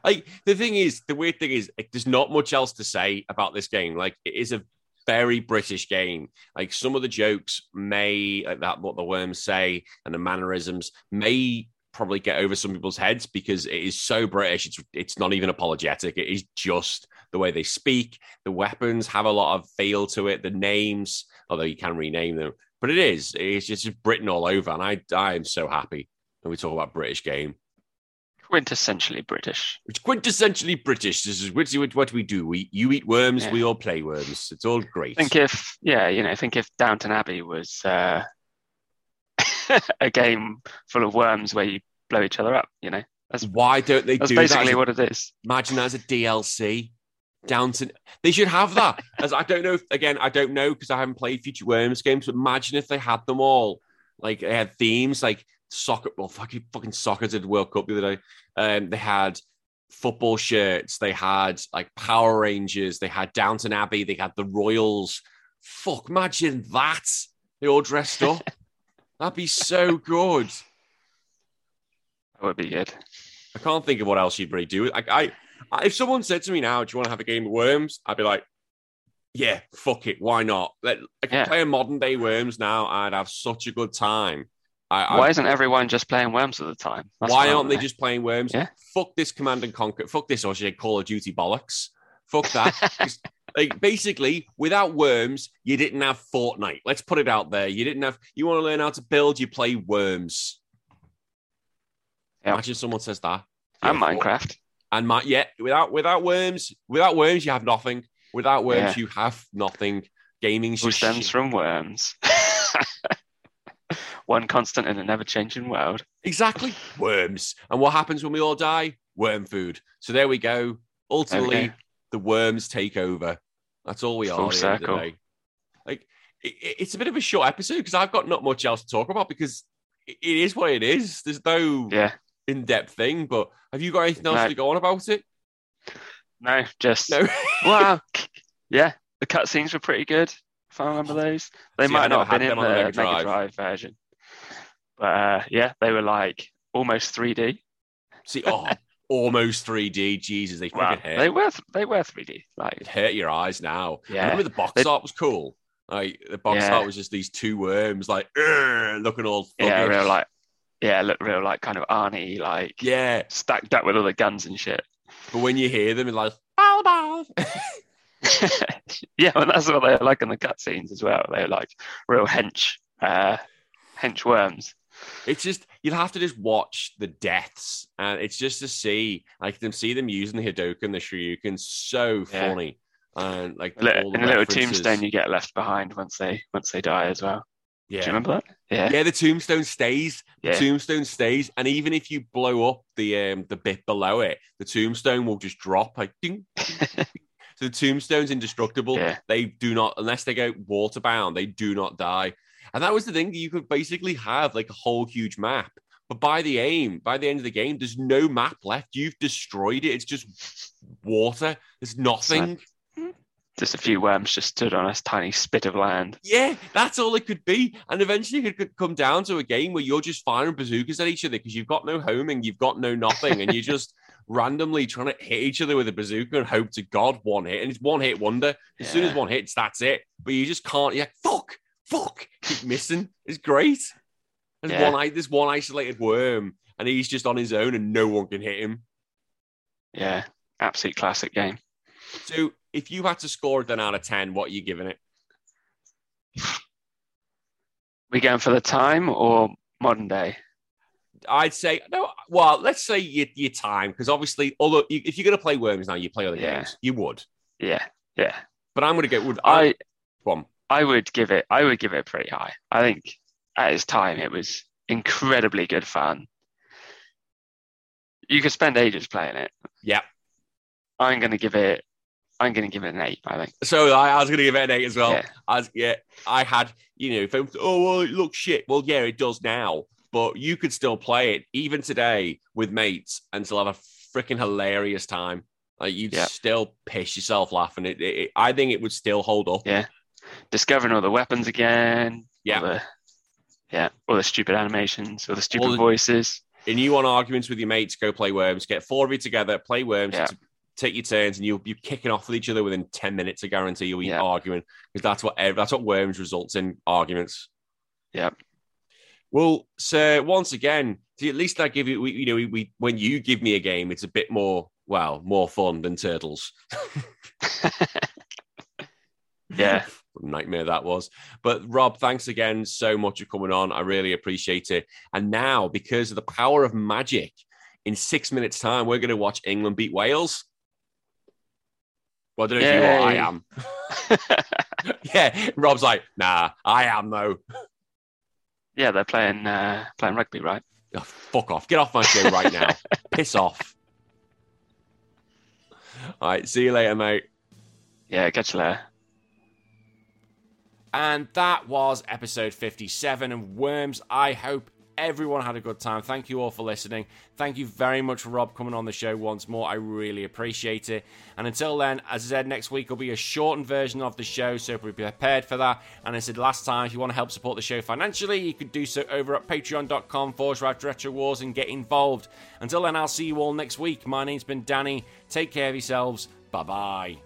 Like the thing is, the weird thing is, like, there's not much else to say about this game. Like it is a very British game. Like some of the jokes may, like that, what the worms say, and the mannerisms may probably get over some people's heads because it is so British. It's it's not even apologetic. It is just the way they speak. The weapons have a lot of feel to it. The names, although you can rename them, but it is. It's just Britain all over, and I I am so happy when we talk about British game. Quintessentially British. It's quintessentially British. This is what, what we do. We you eat worms, Yeah. we all play worms. It's all great. Think if yeah, you know, think if Downton Abbey was uh, a game full of worms where you blow each other up, you know. That's Why don't they that's do that? basically as a- what it is. Imagine that as a DLC. Downton. They should have that. As I don't know. If, again, I don't know because I haven't played Future Worms games. But imagine if they had them all. Like they had themes like soccer. Well, fucking fucking soccer did World Cup the other day. Um, they had football shirts. They had like Power Rangers. They had Downton Abbey. They had the Royals. Fuck! Imagine that. They all dressed up. That'd be so good. That would be good. I can't think of what else you'd really do. I, I, if someone said to me now, "Do you want to have a game of Worms?" I'd be like, "Yeah, fuck it, why not?" Let I can Yeah. play a modern day Worms now. I'd have such a good time. I, I- Why isn't everyone just playing worms at the time? That's why aren't they just playing Worms? Yeah. Fuck this Command and Conquer. Fuck this, or should I Call of Duty bollocks? Fuck that. Like basically, without Worms, you didn't have Fortnite. Let's put it out there. You didn't have. You want to learn how to build? You play Worms. Yeah. Imagine someone says that. and Yeah, Minecraft. And my yeah, without without worms, without worms, you have nothing. Without worms, Yeah. you have nothing. Gaming stems shit. from worms. One constant in a never changing world. exactly worms. And what happens when we all die? Worm food. So there we go. Ultimately, go. the worms take over. That's all we Full are. at the end of the circle. Like it, it- it's a bit of a short episode because I've got not much else to talk about because it it is what it is. There's no Yeah. In-depth thing. But have you got anything else No. to go on about it? No, just No. wow. yeah, the cutscenes were pretty good. If I remember those, they See, might not have been in the on the Mega Mega Drive. Drive, version, but uh, yeah, they were like almost 3D. See, oh, almost 3D. Jesus, they Wow, fucking hurt. they were they were 3D. Like it hurt your eyes now. Yeah. I Remember the box They- art was cool. Like the box Yeah. art was just these two worms, like looking all yeah, thuggish. real like yeah, look real like kind of Arnie like yeah. stacked up with all the guns and shit. But when you hear them, it's like bow bow. yeah, well, that's what they're like in the cutscenes as well. They're like real hench, uh, hench worms. it's just you'll have to just watch the deaths, and it's just to see like them see them using the Hadouken, the Shoryuken, so Yeah. funny, and like In a little references. tombstone, you get left behind once they once they die as well. Do you Yeah. remember that? Yeah, Yeah, the tombstone stays. The Yeah. tombstone stays, and even if you blow up the um the bit below it, the tombstone will just drop like ding. so the tombstone's indestructible. Yeah. They do not, unless they go waterbound, they do not die. And that was the thing. You could basically have like a whole huge map, but by the aim, by the end of the game, there's no map left. You've destroyed it. It's just water. There's nothing. Just a few worms just stood on a tiny spit of land. Yeah, that's all it could be. And eventually it could come down to a game where you're just firing bazookas at each other because you've got no homing, you've got no nothing, and you're just randomly trying to hit each other with a bazooka and hope to God one hit. And it's one hit wonder. As yeah. soon as one hits, that's it. But you just can't, like, fuck, fuck, keep missing. It's great. There's yeah. one there's one isolated worm, and he's just on his own and no one can hit him. Yeah, absolute classic game. So if you had to score it then out of 10, what are you giving it? We going for the time or modern day? I'd say no. Well, let's say your, your time, because obviously, although if you're going to play Worms now, you play other yeah. games. You would. Yeah, yeah. But I'm going to go with I. I, I would give it. I would give it pretty high. I think at its time it was incredibly good fun. You could spend ages playing it. Yeah. I'm going to give it I'm going to give it an eight. I think. So I, I was going to give it an eight as well. Yeah. I was, yeah, I had you know, if oh well, it looks shit. Well, yeah, it does now, but you could still play it even today with mates and still have a freaking hilarious time. Like you'd yeah. still piss yourself laughing. It, it, it, I think it would still hold up. Yeah, discovering all the weapons again. Yeah, all the, yeah, all the stupid animations, all the stupid all the, voices. And you want arguments with your mates? Go play Worms. Get four of you together, play Worms. Yeah. It's take your turns, and you'll be kicking off with each other within ten minutes. I guarantee you'll be yeah. arguing because that's what that's what worms results in arguments. Yeah. Well, sir, once again, at least I give you, we, you know, we, we when you give me a game, it's a bit more well, more fun than turtles. yeah. Nightmare that was. But Rob, thanks again so much for coming on. I really appreciate it. And now, because of the power of magic, in six minutes' time, we're going to watch England beat Wales. Well, I don't know Yay. if you are. I am. yeah, Rob's like, nah, I am though. Yeah, they're playing uh, playing rugby, right? Oh, fuck off! Get off my show right now. Piss off. All right, see you later, mate. Yeah, catch you later. And that was episode 57 of Worms. I hope Everyone had a good time. Thank you all for listening. Thank you very much for Rob coming on the show once more. I really appreciate it. And until then, as I said, next week will be a shortened version of the show, so be prepared for that. And as I said last time, if you want to help support the show financially, you could do so over at patreon.com forward slash retro wars and get involved. Until then, I'll see you all next week. My name's been Danny. Take care of yourselves. Bye bye.